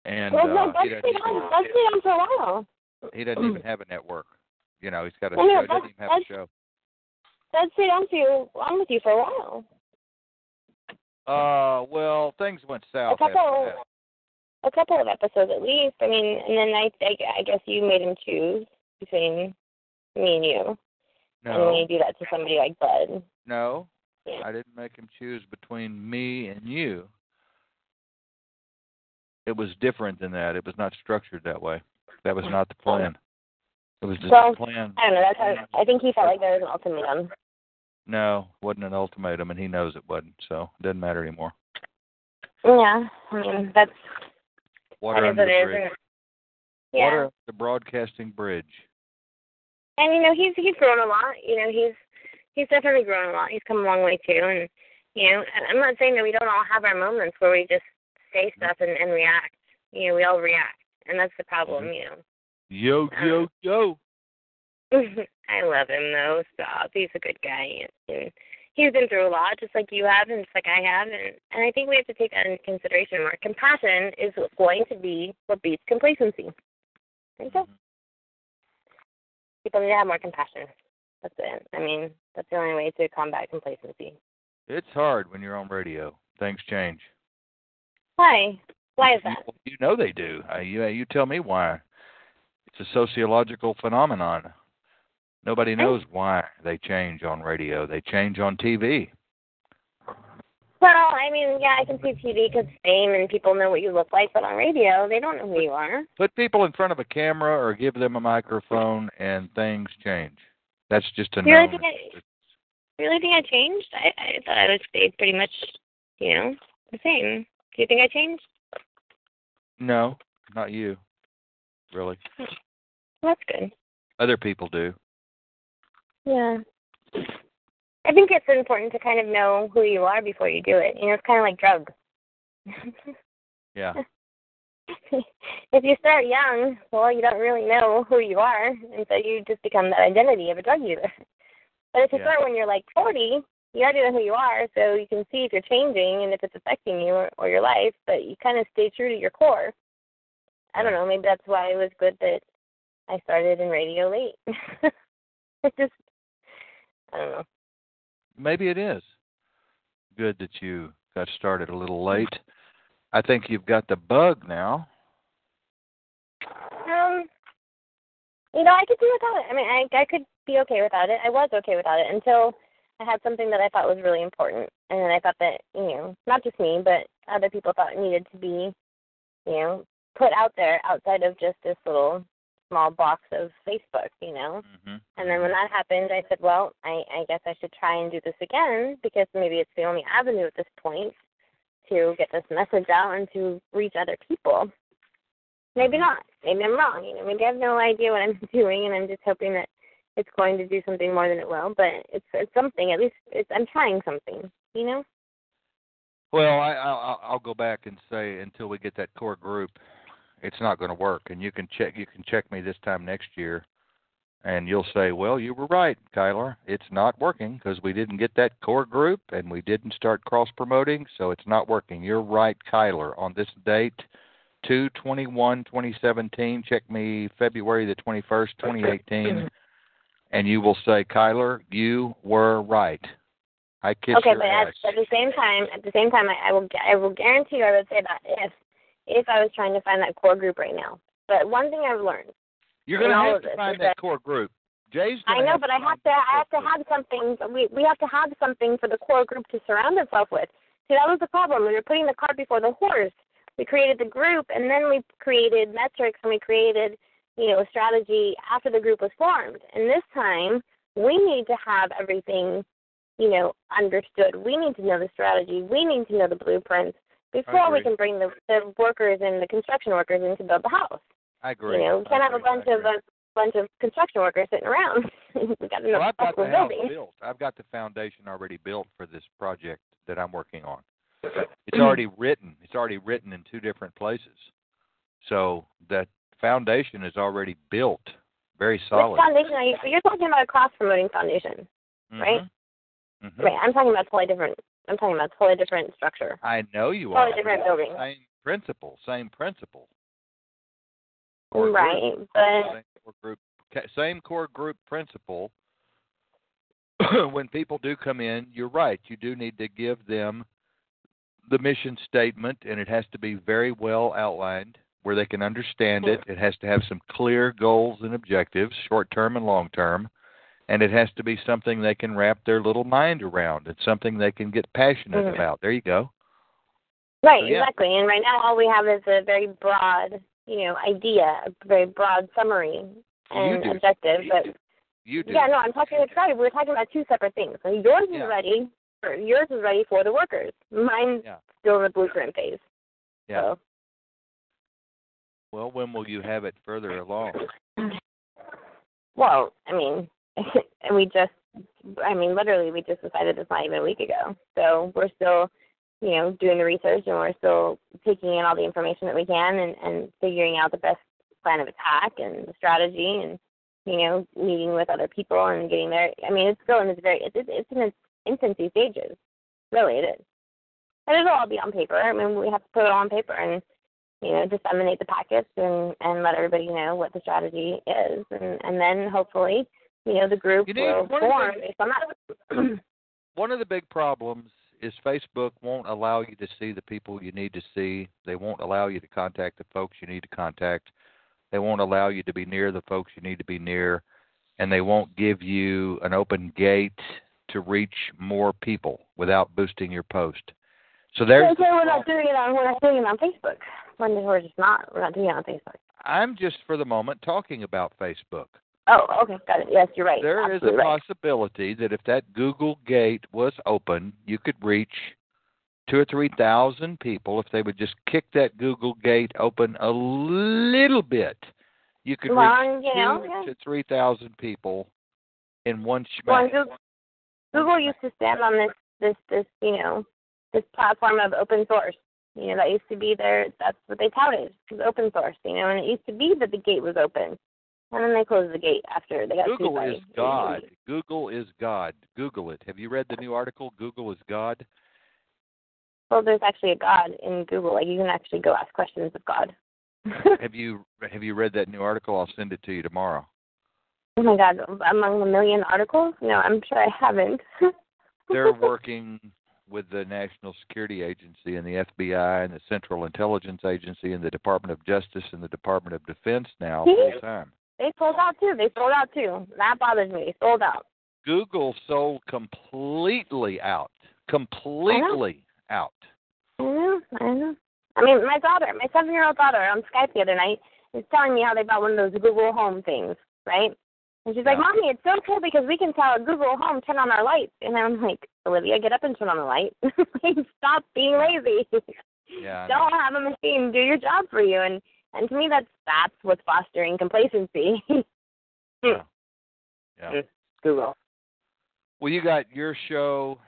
And well, no, uh, that's he been doesn't, on. That's been on for a while. he doesn't even *clears throat* have a network. You know, he's got a Well, no, show. He doesn't even have a show. That's been on for you, on with you for a while. Uh, well, things went south a couple, a couple of episodes at least. I mean, and then I, I, I guess you made him choose between me and you. And when you do that to somebody like Bud, no. I didn't make him choose between me and you. It was different than that. It was not structured that way. That was not the plan. It was just Well, the plan. I don't know. That's how, I think he felt like there was an ultimatum. No, wasn't an ultimatum, and he knows it wasn't. So it doesn't matter anymore. Yeah, I mean that's Water that under the bridge. Yeah. Water the broadcasting bridge. And you know, he's he's grown a lot. You know, he's he's definitely grown a lot. He's come a long way too. And you know, I'm not saying that we don't all have our moments where we just say stuff and, and react. You know, we all react, and that's the problem. Mm-hmm. You know. Yo, yo, um, yo. *laughs* I love him though. Stop. He's a good guy, and he's been through a lot, just like you have, and just like I have. And and I think we have to take that into consideration. More compassion is going to be what beats complacency. You go. Mm-hmm. People need to have more compassion. That's it. I mean, that's the only way to combat complacency. It's hard when you're on radio. Things change. Why? Why is that? You, you know they do. Uh, you you tell me why. It's a sociological phenomenon. Nobody knows why they change on radio. They change on TV. Well, uh, I mean, yeah, I can see TV because fame and people know what you look like, but on radio, they don't know who you are. Put people in front of a camera or give them a microphone, and things change. That's just a You really think I, really think I changed? I, I thought I would stay pretty much, you know, the same. Do you think I changed? No, not you. Really, That's good. other people do. Yeah. I think it's important to kind of know who you are before you do it. You know, it's kind of like drugs. Yeah. *laughs* if you start young, well, you don't really know who you are, and so you just become that identity of a drug user. But if you Yeah. start when you're like 40, you already know who you are, so you can see if you're changing and if it's affecting you or, or your life, but you kind of stay true to your core. I don't know, maybe that's why it was good that I started in radio late. *laughs* it just, I don't know. Maybe it is good that you got started a little late. I think you've got the bug now. Um, you know, I could do without it. I mean, I I could be okay without it. I was okay without it until I had something that I thought was really important, and then I thought that you know, not just me, but other people thought it needed to be, you know, put out there outside of just this little small box of Facebook, you know. Mm-hmm. And then when that happened, I said, well, I, I guess I should try and do this again because maybe it's the only avenue at this point to get this message out and to reach other people. Maybe not. Maybe I'm wrong. You know, maybe I have no idea what I'm *laughs* doing, and I'm just hoping that it's going to do something more than it will. But it's it's something. At least it's I'm trying something. You know. Well, I, I'll, I'll go back and say until we get that core group, it's not going to work. And you can check you can check me this time next year, and you'll say, well, you were right, Kiler. It's not working because we didn't get that core group and we didn't start cross promoting, so it's not working. You're right, Kiler. On this date, two twenty one twenty seventeen. Check me February the twenty first, twenty eighteen, mm-hmm. and you will say, Kiler, you were right. I kiss okay, your but ass. at, at the same time, at the same time, I, I will I will guarantee you, I would say that if if I was trying to find that core group right now. But one thing I've learned. You're going to have to find that that- core group. Jay's. I know, but I have to. I have to have something. We we have to have something for the core group to surround itself with. See, that was the problem. We were putting the cart before the horse. We created the group, and then we created metrics, and we created, you know, a strategy after the group was formed. And this time, we need to have everything, you know, understood. We need to know the strategy. We need to know the blueprints before we can bring the, the workers and the construction workers in to build the house. I agree. You know, we can't have a bunch of a bunch of construction workers sitting around. *laughs* we got to know Well, I've got the we're house building. built. I've got the foundation already built for this project that I'm working on. It's already written. It's already written in two different places. So that foundation is already built, very solid. Which foundation are you? You're talking about a cross promoting foundation, right? Mhm. Mhm. right? I'm talking about totally different. I'm talking about totally different structure. I know you Totally are. different it's the building. Same principle. Same principle. Core group, right, but Same core group. Same core group principle. *clears throat* when people do come in, you're right. You do need to give them the mission statement, and it has to be very well outlined where they can understand it. Mm-hmm. It has to have some clear goals and objectives, short term and long term. And it has to be something they can wrap their little mind around. It's something they can get passionate Mhm. about. There you go. right, So, yeah. exactly. And right now, all we have is a very broad, you know, idea, a very broad summary and objective. You But do. You do. yeah, no, I'm talking about sorry, we're talking about two separate things. Yours is ready. For, yours is ready for the workers. Mine's Yeah. still in the blueprint phase. Yeah. So. Well, when will you have it further along? Well, I mean, *laughs* and we just, I mean, literally, we just decided this not even a week ago. So we're still, you know, doing the research and we're still taking in all the information that we can and, and figuring out the best plan of attack and the strategy and, you know, meeting with other people and getting there. I mean, it's still in its very, it's, it's in its infancy stages. Really, it is. And it'll all be on paper. I mean, we have to put it all on paper and, you know, disseminate the packets and, and let everybody know what the strategy is. And, and then hopefully, you know, the group You need- will one of the form things- based on that. One of the big problems is Facebook won't allow you to see the people you need to see. They won't allow you to contact the folks you need to contact. They won't allow you to be near the folks you need to be near. And they won't give you an open gate to reach more people without boosting your post. So there's okay, the we're not doing it on we're not doing it on Facebook. We're just not. We're not doing it on Facebook. I'm just for the moment talking about Facebook. Oh, okay, got it. Yes, you're right. There is a Absolutely right. possibility that if that Google Gate was open, you could reach two or three thousand people if they would just kick that Google Gate open a little bit. You could Well, reach know, two yeah. to three thousand people in one Well. Google, Google used to stand on this this this you know this platform of open source. You know that used to be their that's what they touted It was open source. You know, and it used to be that the gate was open, and then they closed the gate after they got Google is God. Google is God. Google it. Have you read the new article? Google is God. Well, there's actually a God in Google. Like you can actually go ask questions of God. *laughs* Have you have you read that new article? I'll send it to you tomorrow. oh my God! Among a million articles? No, I'm sure I haven't. *laughs* they're working with the National Security Agency and the FBI and the Central Intelligence Agency and the Department of Justice and the Department of Defense now full time. They sold out too. They sold out too. That bothers me. They sold out. Google sold completely out. Completely out. I know. I know. I mean, my daughter, my seven-year-old daughter, on Skype the other night, is telling me how they bought one of those Google Home things, right? And she's like, Yeah. "Mommy, it's so cool because we can tell a Google Home turn on our lights." And I'm like, "Olivia, get up and turn on the light. Like, *laughs* Stop being lazy. Yeah. Don't have a machine do your job for you." And and to me, that's that's what's fostering complacency. *laughs* Yeah. Yeah. Google. Well, you got your show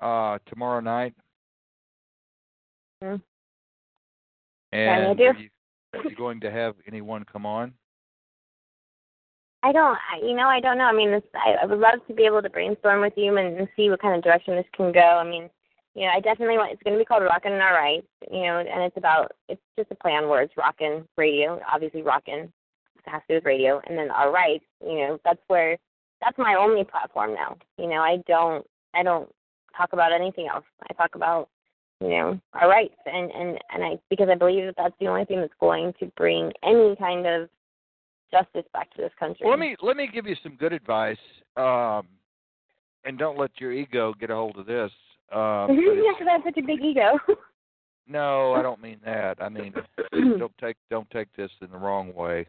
uh tomorrow night. Hmm. And do. are you, are you going to have anyone come on? I don't, I, you know, I don't know. I mean, this, I, I would love to be able to brainstorm with you and, and see what kind of direction this can go. I mean, you know, I definitely want. It's going to be called Rockin' All Right. You know, and it's about. It's just a play on words. Rockin' radio, obviously rockin' has to do with radio, and then All Right. You know, that's where. That's my only platform now. You know, I don't. I don't talk about anything else. I talk about. You know, our rights, and and and I because I believe that that's the only thing that's going to bring any kind of justice back to this country. Well, let me let me give you some good advice. Um and don't let your ego get a hold of this. Um yeah, because I have such a big ego. *laughs* no, I don't mean that. I mean *clears throat* don't take don't take this in the wrong way.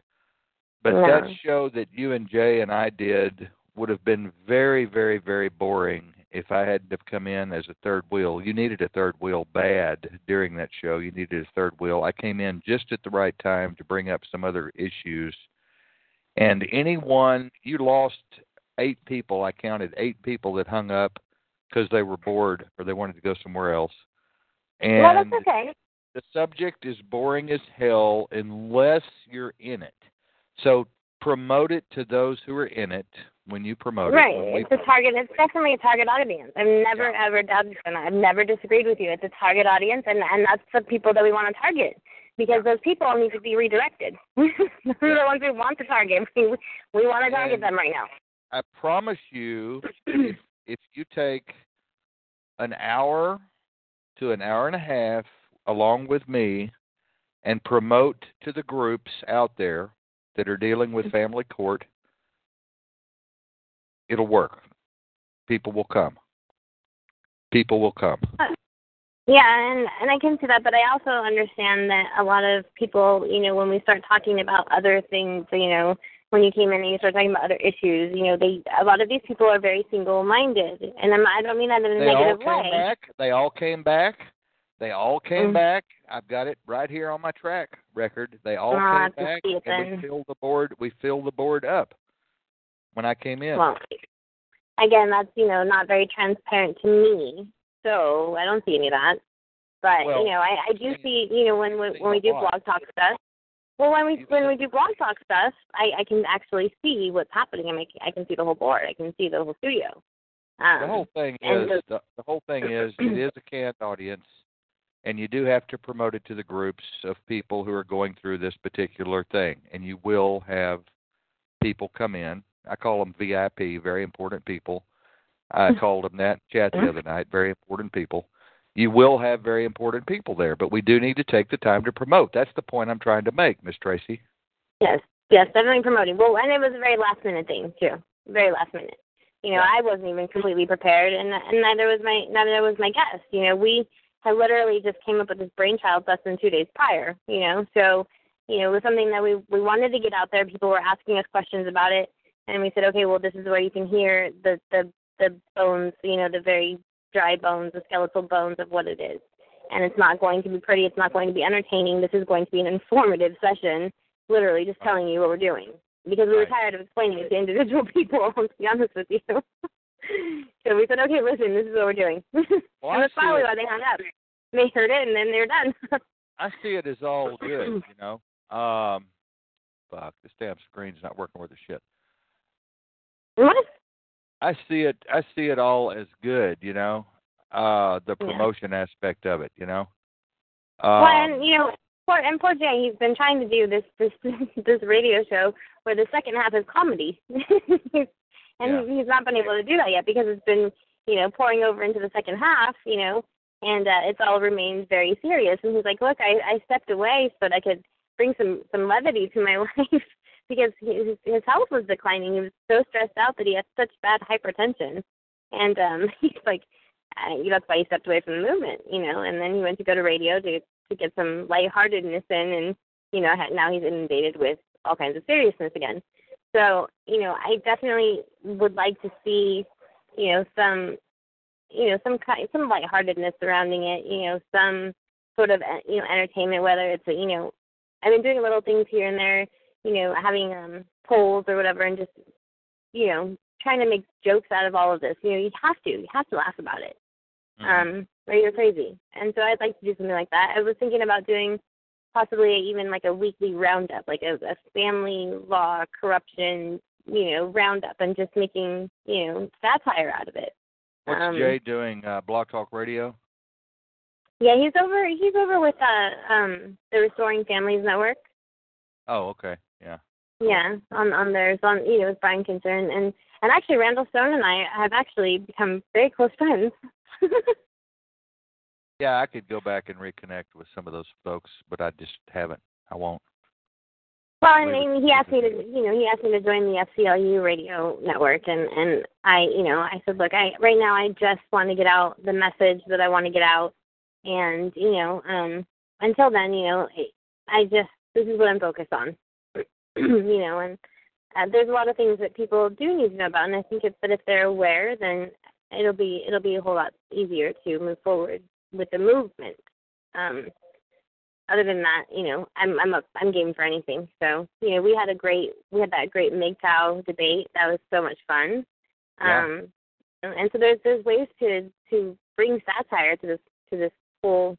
But No. that show that you and Jay and I did would have been very, very, very boring if I hadn't have come in as a third wheel. You needed a third wheel bad during that show. You needed a third wheel. I came in just at the right time to bring up some other issues. And anyone you lost eight people, I counted eight people that hung up because they were bored or they wanted to go somewhere else. And well, that's okay. the subject is boring as hell unless you're in it. So promote it to those who are in it when you promote Right. it. Right. It's a target. It's definitely a target audience. I've never Yeah. ever doubted and I've never disagreed with you. It's a target audience, and and that's the people that we want to target because those people need to be redirected. *laughs* those are the ones we want to target. *laughs* We we want to target And- them right now. I promise you, if, if you take an hour to an hour and a half along with me and promote to the groups out there that are dealing with mm-hmm. family court, it'll work. People will come. People will come. Uh, yeah, and and I can see that, but I also understand that a lot of people, you know, when we start talking about other things, you know, when you came in and you started talking about other issues, you know, they a lot of these people are very single-minded, and I'm, I don't mean that in a They all came way. back. They all came back. They all came Mhm. back. I've got it right here on my track record. They all Ah, came back, and we filled the board. We filled the board up when I came in. Well, again, that's you know not very transparent to me, so I don't see any of that. But Well, you know, I, I do see you know when we, when we do blog talk stuff. Well, when we when we do blog talk stuff, I I can actually see what's happening. I mean, I can see the whole board. I can see the whole studio. Um, the whole thing is the, the whole thing is it is a canned audience, and you do have to promote it to the groups of people who are going through this particular thing, and you will have people come in. I call them VIP, very important people. I *laughs* called them that chat the other night. Very important people. You will have very important people there, but we do need to take the time to promote. That's the point I'm trying to make, Miss Tracy. Yes, yes, definitely promoting. Well, and it was a very last minute thing too. Very last minute. You know. I wasn't even completely prepared, and and neither was my neither was my guest. You know, we had literally just came up with this brainchild less than two days prior. You know, so you know, it was something that we we wanted to get out there. People were asking us questions about it, and we said, okay, well, this is where you can hear the the the bones. You know, the very dry bones, the skeletal bones of what it is. And it's not going to be pretty. It's not going to be entertaining. This is going to be an informative session literally just telling you what we're doing because we were tired of explaining it to individual *laughs* people. To be honest with you, *laughs* so we said, okay, listen, this is what we're doing, *laughs* Well, and that's probably why they hung up. They heard it and then they're done. I see it as all *clears throat* good, you know. Um, fuck, this damn screen's not working worth a shit. what? I see it. I see it all as good, you know. Uh, the Yeah. promotion aspect of it, you know. well, Um, and you know, poor and poor Jay, he's been trying to do this this *laughs* this radio show where the second half is comedy, *laughs* and Yeah. he's not been able to do that yet because it's been you know, pouring over into the second half, you know, and uh, it's all remained very serious. And he's like, look, I, I stepped away so that I could bring some some levity to my *laughs* life because his his health was declining. He was so stressed out that he had such bad hypertension, and um, *laughs* he's like, uh, that's why he stepped away from the movement, you know. And then he went to go to radio to to get some lightheartedness in, and you know, now he's inundated with all kinds of seriousness again. So, you know, I definitely would like to see, you know, some, you know, some kind, some lightheartedness surrounding it. You know, some sort of, uh, you know, entertainment. Whether it's, you know, I've been doing little things here and there. You know, having um polls or whatever, and just, you know, trying to make jokes out of all of this. You know, you have to, you have to laugh about it. Mm-hmm. Um, or you're crazy. And so I'd like to do something like that. I was thinking about doing possibly even like a weekly roundup, like a, a family law corruption, you know, roundup, and just making you know satire out of it. What's um, Jay doing? Uh, Blog Talk Radio. Yeah, he's over. He's over with uh um the Restoring Families Network. Oh, okay. Yeah. On on theirs on you know with Brian Kinzer and and, and actually Randall Stone and I have actually become very close friends. *laughs* Yeah, I could go back and reconnect with some of those folks, but I just haven't. I won't. Well, I mean, he asked me to, you know, he asked me to join the FCLU radio network, and and I, you know, I said, look, I right now I just want to get out the message that I want to get out, and you know, um, until then, you know, I just this is what I'm focused on, *clears throat* you know, and uh, there's a lot of things that people do need to know about, and I think it's that if they're aware, then it'll be it'll be a whole lot easier to move forward with the movement. Um, other than that, you know, I'm I'm a, I'm game for anything. So you know, we had a great we had that great MGTOW debate. That was so much fun. Yeah. Um, and so there's there's ways to to bring satire to this to this whole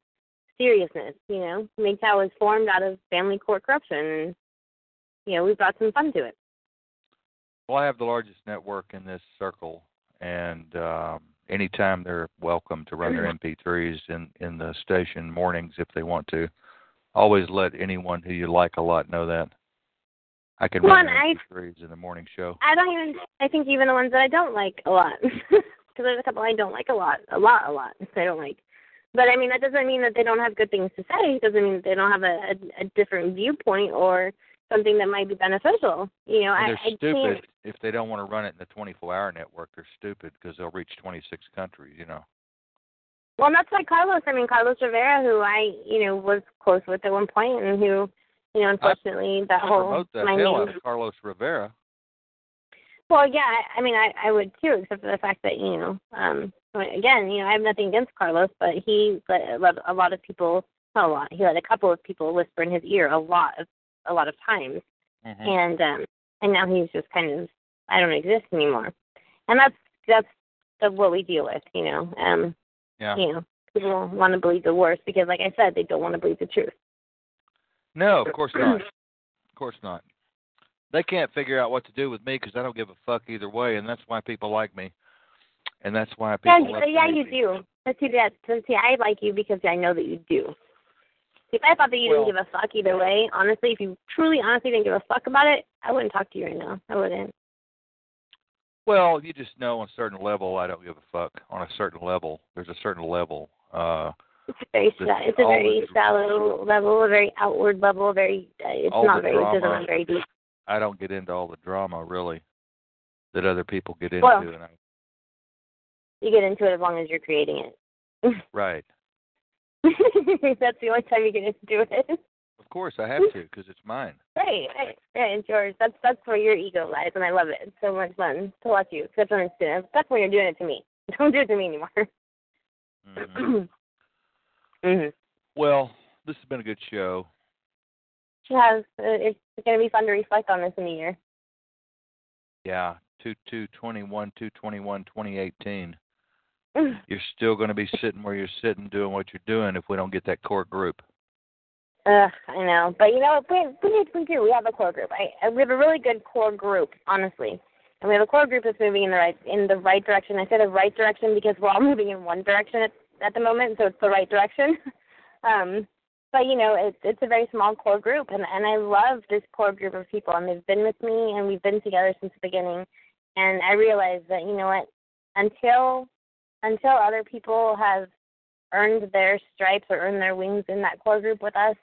seriousness. You know, MGTOW was formed out of family court corruption, and you know, we brought some fun to it. Well, I have the largest network in this circle, and um, anytime they're welcome to run their MP3s in in the station mornings if they want to. Always let anyone who you like a lot know that. I can well, run MP3s in the morning show. I don't even. I think even the ones that I don't like a lot, *laughs* because there's a couple I don't like a lot, a lot, a lot. I don't like. But I mean, that doesn't mean that they don't have good things to say. It doesn't mean that they don't have a, a, a different viewpoint or something that might be beneficial. You know, and I, they're stupid can't... if they don't want to run it in the 24-hour network. They're stupid because they'll reach 26 countries. You know. Well, that's like Carlos. I mean, Carlos Rivera, who I, you know, was close with at one point, and who, you know, unfortunately, I, that I whole promote the my hell name. out of Carlos Rivera. Well, yeah, I, I mean, I I would too, except for the fact that you know, um, again, you know, I have nothing against Carlos, but he let a lot of people, not a lot, he let a couple of people whisper in his ear a lot of a lot of times, mm-hmm. and um, and now he's just kind of I don't exist anymore, and that's that's the, what we deal with, you know. Um, yeah. You know, people want to believe the worst because, like I said, they don't want to believe the truth. No, of course not. Of course not. They can't figure out what to do with me because I don't give a fuck either way, and that's why people like me, and that's why people. Yeah, yeah, you do. Let's see that. See, I like you because I know that you do. If I thought that you well, didn't give a fuck either way, honestly, if you truly, honestly didn't give a fuck about it, I wouldn't talk to you right now. I wouldn't. Well, you just know on a certain level, I don't give a fuck. On a certain level, there's a certain level. Uh, it's very, it's a very shallow level, a very outward level, very. Uh, it's not very. Drama, it doesn't run very deep. I don't get into all the drama really that other people get into, well, and I, you get into it as long as you're creating it. *laughs* right. *laughs* That's the only time you get do it. Of course, I have to because it's mine. Right, right, right. It's yours. That's that's where your ego lies, and I love it. It's so much fun to watch you. Except when it's doing. That's when you're doing it to me. *laughs* Don't do it to me anymore. Mm-hmm. *clears throat* mhm. Well, this has been a good show. It has. It's going to be fun to reflect on this in a year. Yeah, two two twenty one two twenty one twenty eighteen. Mm. You're still going to be sitting where you're sitting, doing what you're doing, if we don't get that core group. Ugh, I know, but you know, we we we do. We have a core group. I we have a really good core group, honestly, and we have a core group that's moving in the right in the right direction. I say the right direction because we're all *laughs* moving in one direction at, at the moment, so it's the right direction. *laughs* um, but you know, it's it's a very small core group, and and I love this core group of people, and they've been with me, and we've been together since the beginning. And I realize that you know what, until until other people have earned their stripes or earned their wings in that core group with us,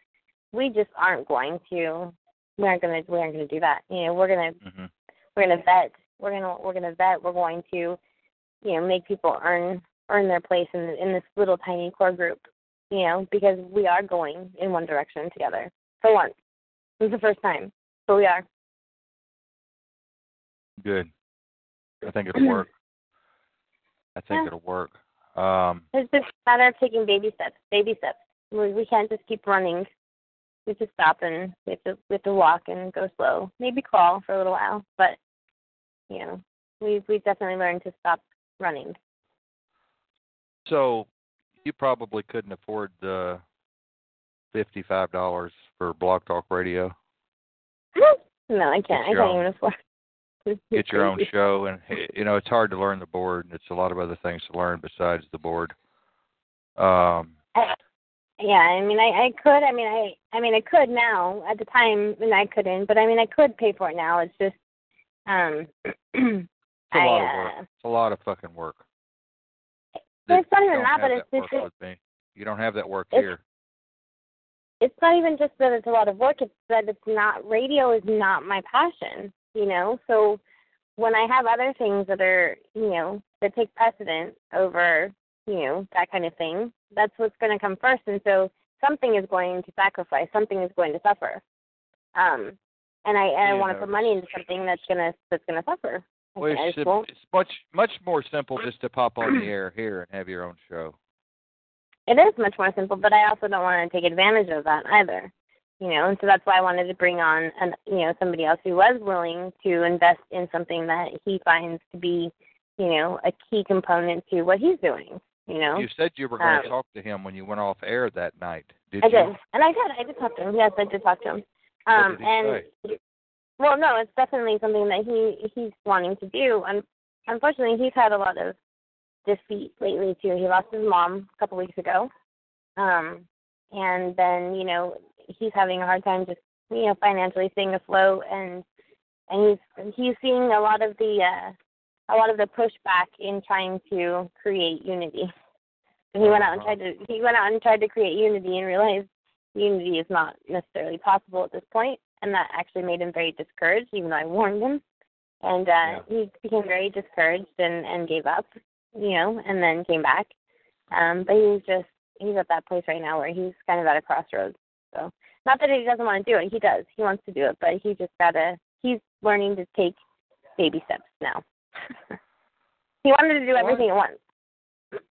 we just aren't going to. We aren't gonna. We aren't gonna do that. You know, we're gonna hmm we're gonna vet. We're gonna we're gonna vet. We're going to, you know, make people earn earn their place in in this little tiny core group. You know, because we are going in one direction together for once. This is the first time, but we are. Good. I think it'll *clears throat* work. I think Yeah. it'll work. Um, It's just a matter of taking baby steps. Baby steps. We we can't just keep running. We have to stop and we have to we have to walk and go slow. Maybe crawl for a little while, but you know, we we definitely learned to stop running. so you probably couldn't afford the fifty-five dollars for Blog Talk Radio. *laughs* no, I can't. I can't even afford. Get your own show, and you know it's hard to learn the board. and It's a lot of other things to learn besides the board. Um, Yeah, I mean, I I could. I mean, I I mean, I could now. At the time, and I couldn't. But I mean, I could pay for it now. It's just, um, it's a I, lot of uh, work. It's a lot of fucking work. It's not even that, but it's that just me. You don't have that work here. it's not even just that it's a lot of work. It's that it's not radio is not my passion. You know, so when I have other things that are, you know, that take precedent over, you know, that kind of thing, that's what's going to come first. And so something is going to sacrifice. Something is going to suffer. Um, and I and I want to put money into something that's gonna that's gonna suffer. Well, it's, it's much much more simple just to pop on the *clears throat* air here and have your own show. It is much more simple, but I also don't want to take advantage of that either. You know, and so that's why I wanted to bring on an you know, somebody else who was willing to invest in something that he finds to be, you know, a key component to what he's doing. You know? You said you were going Um, to talk to him when you went off air that night. Did I you? did. And I did. I did talk to him. Yes, I did talk to him. Um and well no, it's definitely something that he he's wanting to do. And unfortunately he's had a lot of defeat lately too. He lost his mom a couple weeks ago. Um and then, you know, he's having a hard time just you know, financially staying afloat and and he's he's seeing a lot of the uh a lot of the pushback in trying to create unity. And he went out and Uh-huh. tried to he went out and tried to create unity and realized unity is not necessarily possible at this point and that actually made him very discouraged even though I warned him. And uh Yeah. he became very discouraged and, and gave up, you know, and then came back. Um but he's just he's at that place right now where he's kind of at a crossroads. So not that he doesn't want to do it, he does. He wants to do it, but he just gotta he's learning to take baby steps now. *laughs* he wanted to do Well, everything at once.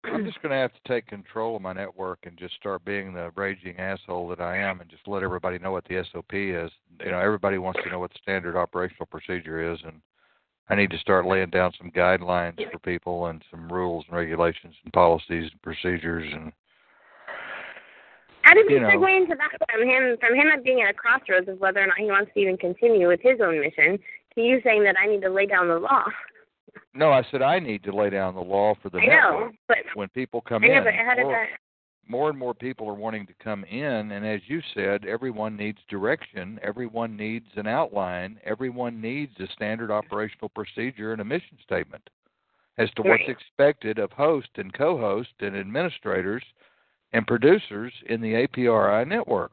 I'm just going to have to take control of my network and just start being the raging asshole that I am, and just let everybody know what the SOP is. You know, everybody wants to know what the standard operational procedure is, and I need to start laying down some guidelines for people and some rules and regulations and policies and procedures and How did we you know. into that from him from him not being at a crossroads of whether or not he wants to even continue with his own mission to you saying that I need to lay down the law? no, I said I need to lay down the law for the I know, network. but When people come I know, in, but how did more, that? more and more people are wanting to come in, and as you said, everyone needs direction, everyone needs an outline, everyone needs a standard operational procedure and a mission statement as to what's expected of host and co-host and administrators and producers in the APRI network.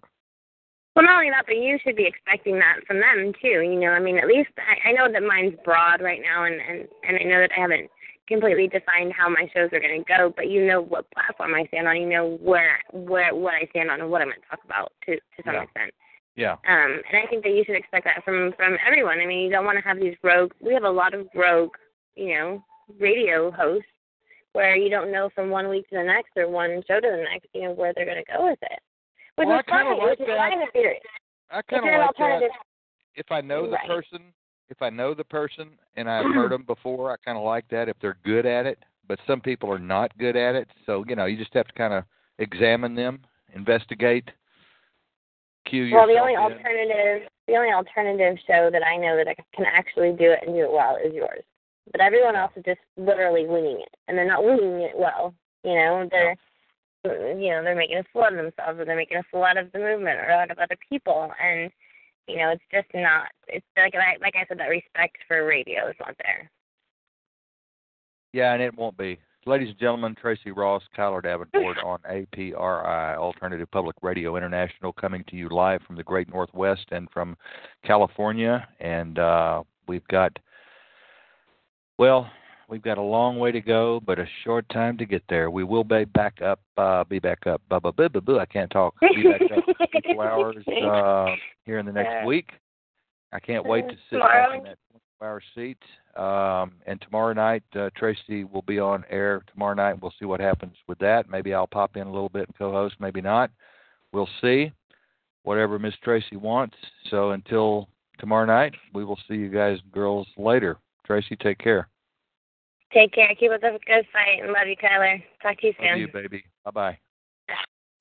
Well, not only that, but you should be expecting that from them too. You know, I mean, at least I, I know that mine's broad right now, and and and I know that I haven't completely defined how my shows are going to go. But you know what platform I stand on. You know where where what I stand on and what I'm going to talk about to to some Yeah. extent. Yeah. Um, and I think that you should expect that from from everyone. I mean, you don't want to have these rogue. We have a lot of rogue, you know, radio hosts where you don't know from one week to the next or one show to the next, you know, where they're going to go with it. Which Well, is I kinda fine. like that. fine if you're I kind of like that. alternative. If I know the Right. person, if I know the person and I've *clears throat* heard them before, I kind of like that if they're good at it. But some people are not good at it, so you know you just have to kind of examine them, investigate, cue Well, the only in. alternative, the only alternative show that I know that I can actually do it and do it well is yours. But everyone else is just literally winging it, and they're not winging it well. You know, they're, you know, they're making a fool out of themselves, or they're making a fool out of the movement, or out of other people, and you know, it's just not. It's like like like I said, that respect for radio is not there. Yeah, and it won't be. ladies and gentlemen, Tracy Ross, Kiler Davenport *laughs* on APRI, Alternative Public Radio International, coming to you live from the great Northwest and from California. And uh, we've got, well, we've got a long way to go, but a short time to get there. We will be back up, uh, be back up, blah, blah, blah, blah, blah. I can't talk. Be back up a couple *laughs* hours uh, here in the next week. I can't wait to sit back in that hour seat. Um, and tomorrow night, uh, Tracy will be on air tomorrow night. We'll see what happens with that. Maybe I'll pop in a little bit and co-host. Maybe not. We'll see. Whatever Miss Tracy wants. So until tomorrow night, we will see you guys girls later. Tracy, take care. Take care. Keep up the good fight. and Love you, Kiler. Talk to you soon. Love you, baby. Bye bye.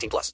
18 plus.